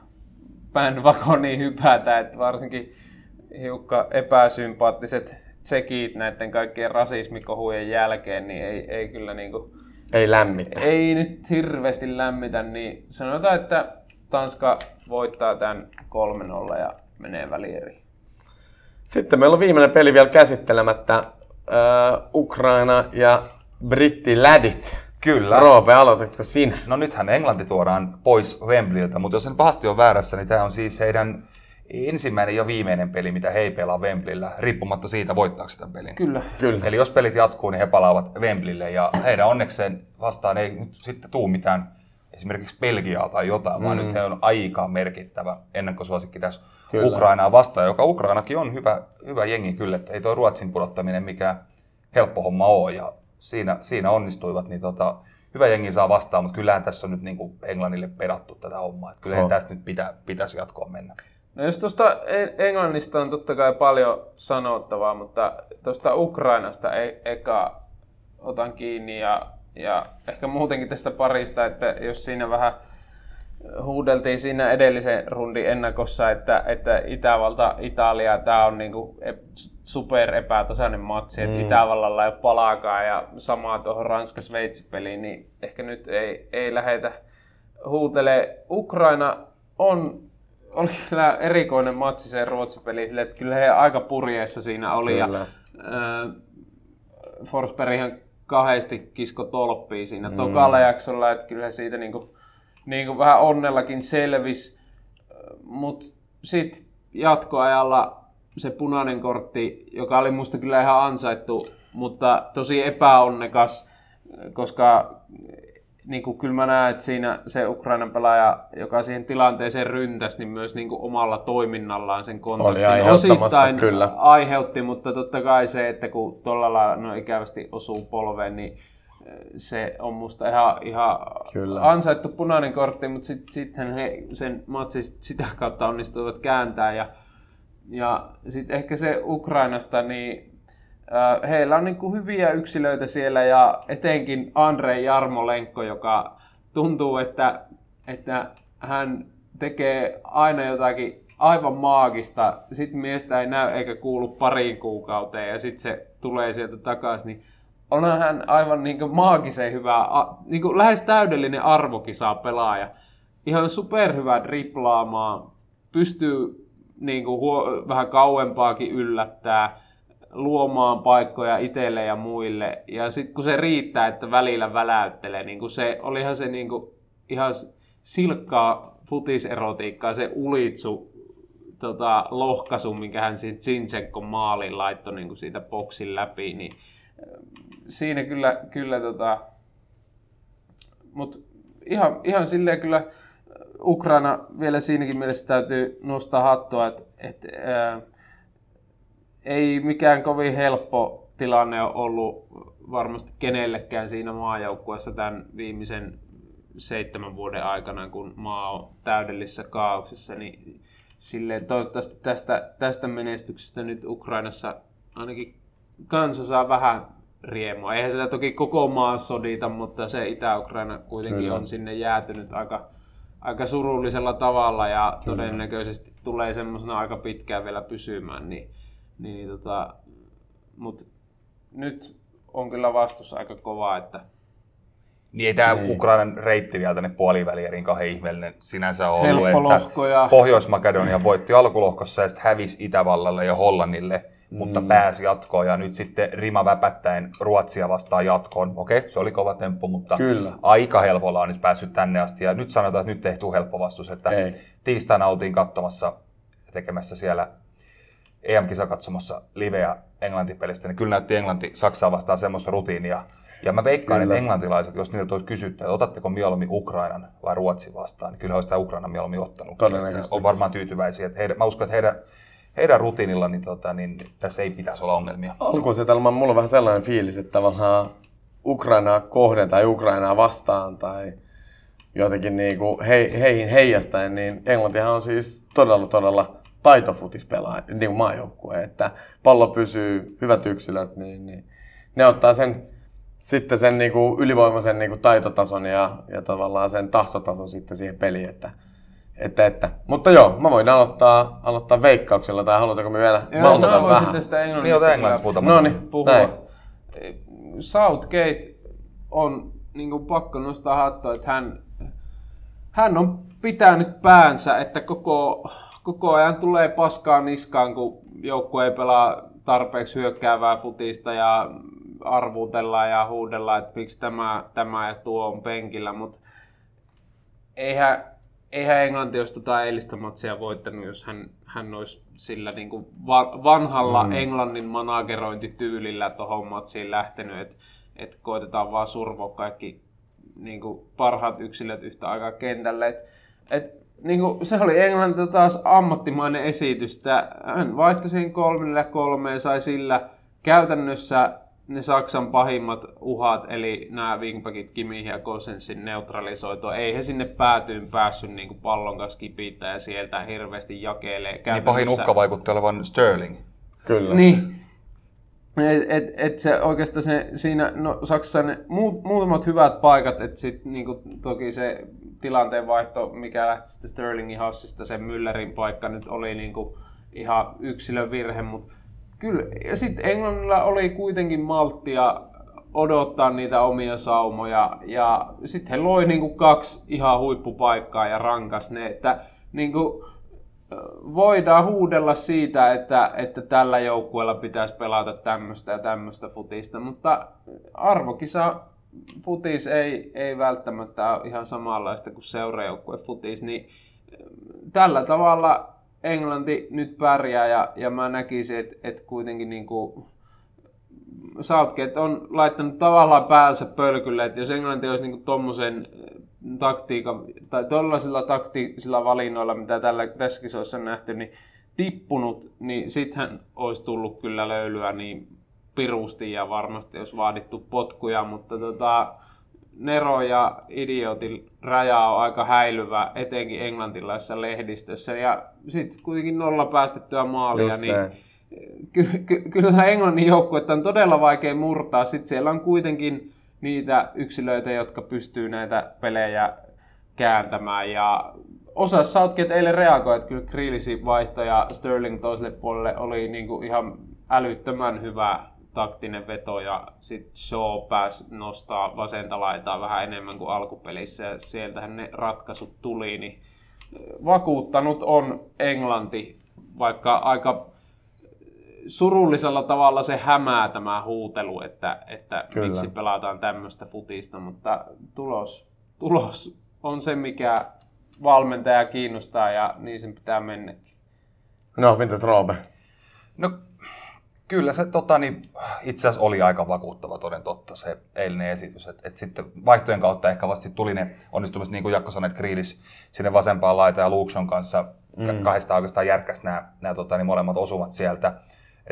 bandwagoniin hypätä, että varsinkin hiukka epäsympaattiset tsekit näiden kaikkien rasismikohujen jälkeen, niin ei, ei kyllä niinku, Ei lämmitä. ei nyt hirveästi lämmitä, niin sanotaan, että Tanska voittaa tämän 3-0 ja menee välieriin. Sitten meillä on viimeinen peli vielä käsittelemättä. Äh, Ukraina ja brittilädit. Kyllä. Roope, aloitatko sinä? No nythän Englanti tuodaan pois Wembleyltä, mutta jos en pahasti ole väärässä, niin tämä on siis heidän ensimmäinen ja viimeinen peli, mitä he ei pelaa Wembleyllä, riippumatta siitä, voittaako tämän pelin. Kyllä. Kyllä. Eli jos pelit jatkuu, niin he palaavat Wembleylle ja heidän onnekseen vastaan ei nyt sitten tuu mitään esimerkiksi Belgiaa tai jotain, mm. vaan nyt he on aika merkittävä ennakkosuosikki tässä Kyllä. Ukrainaa vastaan, joka Ukrainakin on hyvä, hyvä jengi kyllä, että ei tuo Ruotsin pudottaminen mikään helppo homma ole ja siinä, siinä onnistuivat, niin tota, hyvä jengi saa vastaan, mutta kyllähän tässä on nyt niin kuin Englannille pedattu tätä hommaa, että kyllähän On. tästä nyt pitää, pitäisi jatkoa mennä. No jos tuosta Englannista on totta kai paljon sanottavaa, mutta tuosta Ukrainasta e- eka otan kiinni ja, ja ehkä muutenkin tästä parista, että jos siinä vähän huudeltiin siinä edellisen rundin ennakossa, että, että Itävalta, Italia, tämä on niinku ep- super epätasainen matsi, että Itävallalla ei ole palaakaan ja samaa tuohon Ranska-Sveitsi-peliin, niin ehkä nyt ei, ei lähetä huutele. Ukraina on, oli kyllä erikoinen matsi se Ruotsi-peli, sille, että kyllä he aika purjeessa siinä oli. Kyllä. Ja, ää, Forsberg ihan kahdesti kisko tolppia siinä mm. tokalla jaksolla, että kyllä siitä niinku, niinku vähän onnellakin selvisi. Mutta sitten jatkoajalla se punainen kortti, joka oli musta kyllä ihan ansaittu, mutta tosi epäonnekas, koska niin kuin kyllä mä näen, että siinä se Ukrainan pelaaja, joka siihen tilanteeseen ryntäsi, niin myös niin kuin omalla toiminnallaan sen kontaktin osittain kyllä. aiheutti, mutta totta kai se, että kun tuolla lailla no ikävästi osuu polveen, niin eh, se on musta ihan, ihan Kyllä. ansaittu punainen kortti, mutta sitten sit he sen matsin sit sitä kautta onnistuivat kääntää ja, ja sitten ehkä se Ukrainasta, niin heillä on niinku hyviä yksilöitä siellä ja etenkin Andrei Jarmolenko, joka tuntuu, että, että hän tekee aina jotakin aivan maagista, sitten miestä ei näy eikä kuulu pariin kuukauteen ja sitten se tulee sieltä takaisin, niin onhan hän aivan niin maagisen hyvä, niin kuin lähes täydellinen arvokisaa pelaaja. Ihan superhyvä driplaamaan, pystyy niin kuin huo- vähän kauempaakin yllättää, luomaan paikkoja itselle ja muille. Ja sitten kun se riittää, että välillä väläyttelee, niin kuin se, olihan se niin kuin ihan silkkaa futiserotiikkaa, se ulitsu tota, lohkaisu, minkä hän siitä Zinchenko maaliin laittoi niin kuin siitä boksin läpi, niin äh, siinä kyllä, kyllä tota, mut ihan, ihan silleen kyllä Ukraina vielä siinäkin mielessä täytyy nostaa hattua, että et, ei mikään kovin helppo tilanne ole ollut varmasti kenellekään siinä maajoukkueessa tämän viimeisen seitsemän vuoden aikana, kun maa on täydellisessä kaauksessa, niin silleen toivottavasti tästä, tästä menestyksestä nyt Ukrainassa ainakin kansa saa vähän riemua. Eihän sitä toki koko maa sodita, mutta se Itä-Ukraina kuitenkin Kyllä. on sinne jäätynyt aika, aika surullisella tavalla ja Kyllä. todennäköisesti tulee semmoisena aika pitkään vielä pysymään. Niin, niin tota, mut nyt on kyllä vastus aika kova, että Niin ei tämä Niin. Ukrainan reitti vielä tänne puolivälieriin kahden ihmeellinen sinänsä ole ollut. Että Pohjois-Makedonia voitti alkulohkossa ja sitten hävisi Itävallalle ja Hollannille, mutta Mm. pääsi jatkoon ja nyt sitten rima väpättäen Ruotsia vastaan jatkoon. Okei, se oli kova temppu, mutta Kyllä. aika helpolla on nyt päässyt tänne asti ja nyt sanotaan, että nyt ei tule helppo vastus. Että Ei. tiistaina oltiin katsomassa tekemässä siellä EM-kisakatsomassa liveä Englanti-pelistä, niin kyllä näytti Englanti Saksaa vastaan semmoista rutiinia. Ja mä veikkaan, Kyllä. että englantilaiset, jos niiltä olisi kysytty, että otatteko mieluummin Ukrainan vai Ruotsin vastaan, niin kyllä olisi sitä Ukrainan mieluummin ottanut. On varmaan tyytyväisiä. Että heidän, mä uskon, että heidän, heidän rutiinilla niin, tota, niin tässä ei pitäisi olla ongelmia. Alkuasetelma mulla on vähän sellainen fiilis, että tavallaan Ukrainaa kohden tai Ukrainaa vastaan tai jotenkin niinku he, heihin heijastaen, niin Englantihan on siis todella todella taitofutispelaaja, niin kuin maajoukkue, että pallo pysyy, hyvät yksilöt, niin, niin ne ottaa sen sitten sen niinku ylivoimaisen niinku taitotason ja, ja tavallaan sen tahtotason sitten siihen peliin, että Että, että. Mutta joo, mä voin aloittaa, aloittaa veikkauksella, tai haluatteko me vielä Joo, valtata mä vähän? tästä Niin englannista englanniksi muutama. No niin, puhua. näin. Southgate on niin kuin pakko nostaa hattua, että hän, hän on pitänyt päänsä, että koko, koko ajan tulee paskaa niskaan, kun joukkue ei pelaa tarpeeksi hyökkäävää futista ja arvutellaan ja huudellaan, että miksi tämä, tämä ja tuo on penkillä, mutta eihän, eihän Englanti olisi tota eilistä matsia voittanut, jos hän, hän olisi sillä niin kuin va- vanhalla mm. Englannin managerointityylillä tuohon matsiin lähtenyt, että et koitetaan vaan survoa kaikki niin kuin parhaat yksilöt yhtä aikaa kentälle. Et, et, niin kuin, se oli Englanti taas ammattimainen esitys. että Hän vaihtoi siihen kolmelle kolmeen, sai sillä käytännössä ne Saksan pahimmat uhat, eli nämä wingbackit Kimi ja Kosensin neutralisoitua. Ei he sinne päätyyn päässyt niin kuin pallon kanssa kipittää ja sieltä hirveästi jakelee. Niin pahin uhka vaikutti olevan Sterling. Kyllä. Niin. Et, et, et se oikeastaan se, siinä, no Saksassa ne muut, muutamat hyvät paikat, että sitten niinku, toki se tilanteen vaihto, mikä lähti sitten Sterlingin hassista, se Müllerin paikka nyt oli niinku ihan yksilön virhe, mutta kyllä, ja sitten Englannilla oli kuitenkin malttia odottaa niitä omia saumoja, ja sitten he loi niinku kaksi ihan huippupaikkaa ja rankas ne, että niinku, voidaan huudella siitä, että, että tällä joukkueella pitäisi pelata tämmöistä ja tämmöistä futista, mutta arvokisa futis ei, ei välttämättä ole ihan samanlaista kuin seurajoukkue futis, niin tällä tavalla Englanti nyt pärjää ja, ja mä näkisin, että, että kuitenkin niin kuin Southgate on laittanut tavallaan päänsä pölkylle, että jos Englanti olisi niin tuommoisen taktiikan, tai tuollaisilla taktisilla valinnoilla, mitä tällä, tässä kisoissa on nähty, niin tippunut, niin sittenhän olisi tullut kyllä löylyä niin pirusti ja varmasti olisi vaadittu potkuja, mutta tota, Nero ja Idiotin raja on aika häilyvä, etenkin englantilaisessa lehdistössä. Ja sitten kuitenkin nolla päästettyä maalia, Just niin näin. ky- ky- kyllä Englannin joukkuetta on todella vaikea murtaa. Sitten siellä on kuitenkin niitä yksilöitä, jotka pystyy näitä pelejä kääntämään. Ja osa Southgate eilen reagoi, että kyllä Grealishin vaihto ja Sterling toiselle puolelle oli niinku ihan älyttömän hyvä taktinen veto ja sitten Shaw pääsi nostaa vasenta laitaa vähän enemmän kuin alkupelissä ja sieltähän ne ratkaisut tuli, niin vakuuttanut on Englanti, vaikka aika surullisella tavalla se hämää tämä huutelu, että, että Kyllä. miksi pelataan tämmöistä futista, mutta tulos, tulos on se, mikä valmentaja kiinnostaa ja niin sen pitää mennäkin. No, mitäs Roope? No kyllä se tota, niin, itse asiassa oli aika vakuuttava toden totta se eilinen esitys. Et, et sitten vaihtojen kautta ehkä vasti tuli ne onnistumiset, niin kuin Jakko sanoi, että Kriilis sinne vasempaan laitaan ja Luukson kanssa mm. kahdesta oikeastaan järkkäsi nämä, nämä tota, niin molemmat osumat sieltä.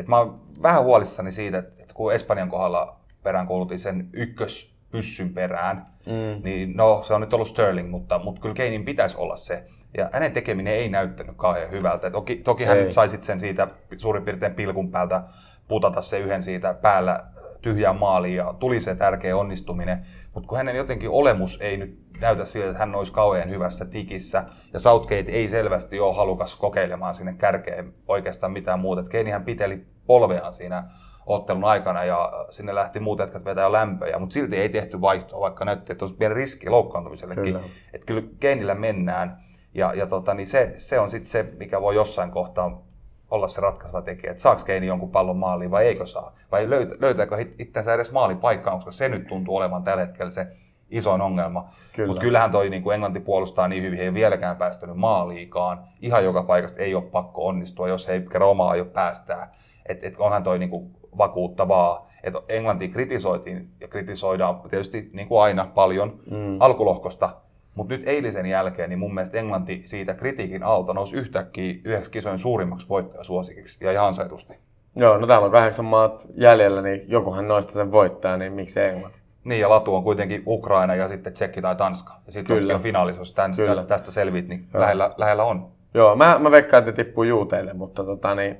Et mä oon vähän huolissani siitä, että, kun Espanjan kohdalla peräänkuulutin sen ykkös pyssyn perään, mm. niin no se on nyt ollut Sterling, mutta, mutta kyllä Keinin pitäisi olla se. Ja hänen tekeminen ei näyttänyt kauhean hyvältä. Toki, toki hän Ei. sai sen siitä suurin piirtein pilkun päältä putata se yhden siitä päällä tyhjään maaliin ja tuli se tärkeä onnistuminen. Mutta kun hänen jotenkin olemus ei nyt näytä siltä, että hän olisi kauhean hyvässä tikissä. Ja Southgate ei selvästi ole halukas kokeilemaan sinne kärkeen oikeastaan mitään muuta. Keinihän piteli polveaan siinä ottelun aikana ja sinne lähti muut jätkät vetää lämpöjä, mutta silti ei tehty vaihtoa, vaikka näytti, että olisi pieni riski loukkaantumisellekin. Kyllä. Että kyllä Keinillä mennään ja, ja tota, niin se, se on sitten se, mikä voi jossain kohtaa olla se ratkaiseva tekijä, että saako Keini jonkun pallon maaliin vai eikö saa. Vai löyt- löytääkö itsensä edes maalipaikkaan, koska se nyt tuntuu olevan tällä hetkellä se isoin ongelma. Kyllä. Mutta kyllähän toi niin kuin Englanti puolustaa niin hyvin, he ei vieläkään päästänyt maaliikaan. Ihan joka paikasta ei ole pakko onnistua, jos he ei kerran omaa jo päästää. Et, et onhan toi niin kuin vakuuttavaa. Et Englanti kritisoitiin ja kritisoidaan tietysti niin kuin aina paljon mm. alkulohkosta, mutta nyt eilisen jälkeen niin mun mielestä Englanti siitä kritiikin alta nousi yhtäkkiä yhdeksi kisojen suurimmaksi voittajasuosikiksi ja ihan ansaitusti. Joo, no täällä on kahdeksan maat jäljellä, niin jokuhan noista sen voittaa, niin miksi Englanti? Niin, ja latu on kuitenkin Ukraina ja sitten Tsekki tai Tanska. Ja sitten Kyllä. on finaalissa, jos tän, Kyllä. tästä, tästä selviit, niin lähellä, lähellä on. Joo, mä, mä veikkaan, että tippuu juuteille, mutta tota niin,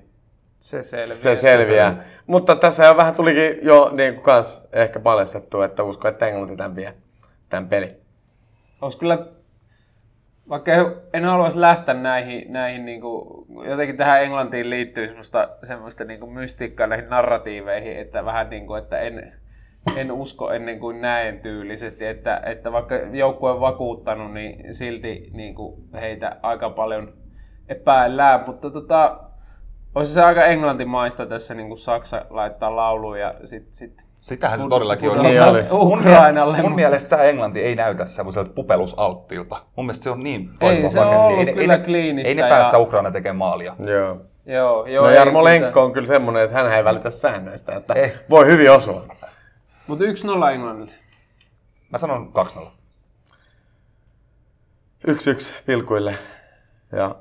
Se selviää. se selviää. Mutta tässä jo vähän tulikin jo niin kuin kans ehkä paljastettu, että usko, että Englanti tämän vie, tämän peli. Olisi kyllä vaikka en haluaisi lähteä näihin, näihin niin kuin, jotenkin tähän Englantiin liittyy semmoista, semmoista niin kuin mystiikkaa näihin narratiiveihin, että vähän niin kuin, että en, en usko ennen kuin näen tyylisesti, että, että vaikka joukkue on vakuuttanut, niin silti niin kuin heitä aika paljon epäillään, mutta tota, olisi se aika englantimaista tässä niin kuin Saksa laittaa lauluun ja sitten sit Sitähän se todellakin on. Niin Mun- olisi. mun, Ukrainalle, mun mutta- mielestä tämä Englanti ei näytä semmoiselta pupelusalttilta. Mun mielestä se on niin Ei, se on ollut ne- kyllä ne- kliinistä Ei ne ja- päästä Ukraina tekemään maalia. Joo. Joo, joo. No ei Jarmo. Lenkko on kyllä semmonen, että hän ei välitä säännöistä, että Eh. voi hyvin osua. Mutta 1-0 Englannille. Mä sanon 2-0. Yksi yksi pilkuille. Ja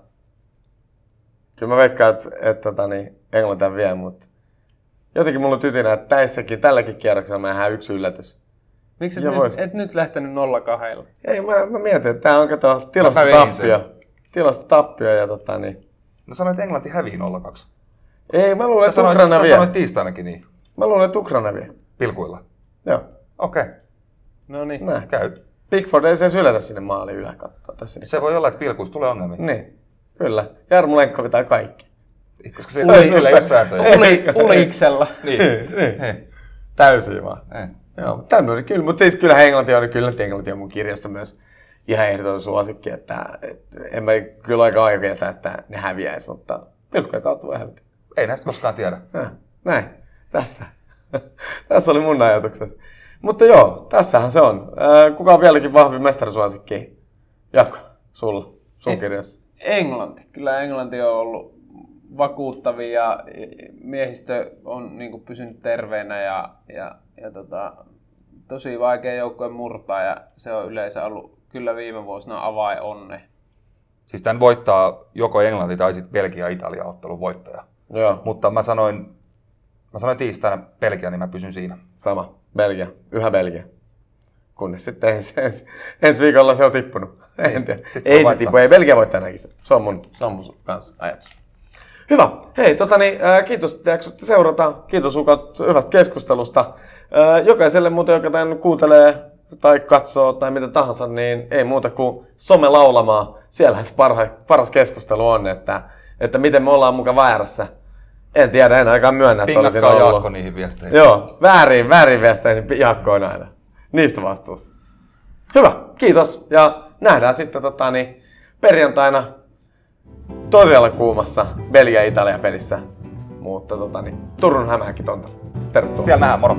kyllä mä veikkaan, että, että tota, niin Englanti vie, mutta jotenkin mulla on tytinä, että tässäkin, tälläkin kierroksella nähdään yksi yllätys. Miksi et, Ja nyt, vois. et nyt lähtenyt 0-2? Ei, mä, mä mietin, että tää on kato Mä tilastotappio. Tilastotappio ja tota niin. No sanoit, että Englanti hävii 0-2. Ei, mä luulen, Sä että Ukraina sä vie. sanoit tiistainakin niin. Mä luulen, että Ukraina vie. Pilkuilla. Joo, Okei, okay. No niin. näin. käy. Pickford ei se edes yletä sinne maaliin yläkattoon tässä. Se voi olla, että pilkuissa tulee ongelmia. Niin, kyllä. Jarmo Lenkko pitää kaikki. Koska se Uli- ei sillä ei ole sääntöjä. Uli, uliksella. <laughs> Niin. niin. Hei. Täysin vaan. Ei. Joo, mutta tänne oli kyllä, mutta siis kyllä Englanti on, kyllä Englanti on mun kirjassa myös ihan ehdoton suosikki, että, että en mä kyllä aika oikeeta, että ne häviäis, mutta pilkkujen kautta voi hävitä. Ei näistä koskaan tiedä. Ja, näin, tässä. <laughs> tässä oli mun ajatukset. Mutta joo, tässähän se on. Kuka on vieläkin vahvin mestarisuosikki? Jakko, sulla, sun Eh. kirjassa. Englanti. Kyllä Englanti on ollut vakuuttavia ja miehistö on niin kuin, pysynyt terveenä ja, ja, ja tota, tosi vaikea joukkue murtaa ja se on yleensä ollut kyllä viime vuosina avain onne. Siis tämän voittaa joko Englanti tai sitten Belgia-Italia ottelun voittaja. Joo, Mutta mä sanoin, mä sanoin tiistaina Belgia, niin mä pysyn siinä. sama. Belgia, yhä Belgia. Kunnes sitten <laughs> ensi, ensi, ensi viikolla se on tippunut. <laughs> En tiedä. Ei se tippu, ei Belgia voi tänäänkin. Se se on mun, se on mun kanssa ajatus. Hyvä. Hei, tota niin, ää, kiitos, että jaksoitte seurata. Kiitos Ukot hyvästä keskustelusta. Ää, Jokaiselle muuten, joka tämän kuuntelee tai katsoo tai mitä tahansa, niin ei muuta kuin some laulamaan. Siellähän se parha, paras keskustelu on, että, että miten me ollaan muka väärässä. En tiedä, en ainakaan myönnä, että olisin ollut. Jaakko niihin viesteihin. Joo, väärin, väärin viesteihin niin Jaakko on aina. Niistä vastuussa. Hyvä, kiitos. Ja nähdään sitten tota, niin, perjantaina todella kuumassa Belgia-Italia pelissä. Mutta tota, niin, Turun hämähäkin tonta. Tervetuloa. Siellä nähdään, moro!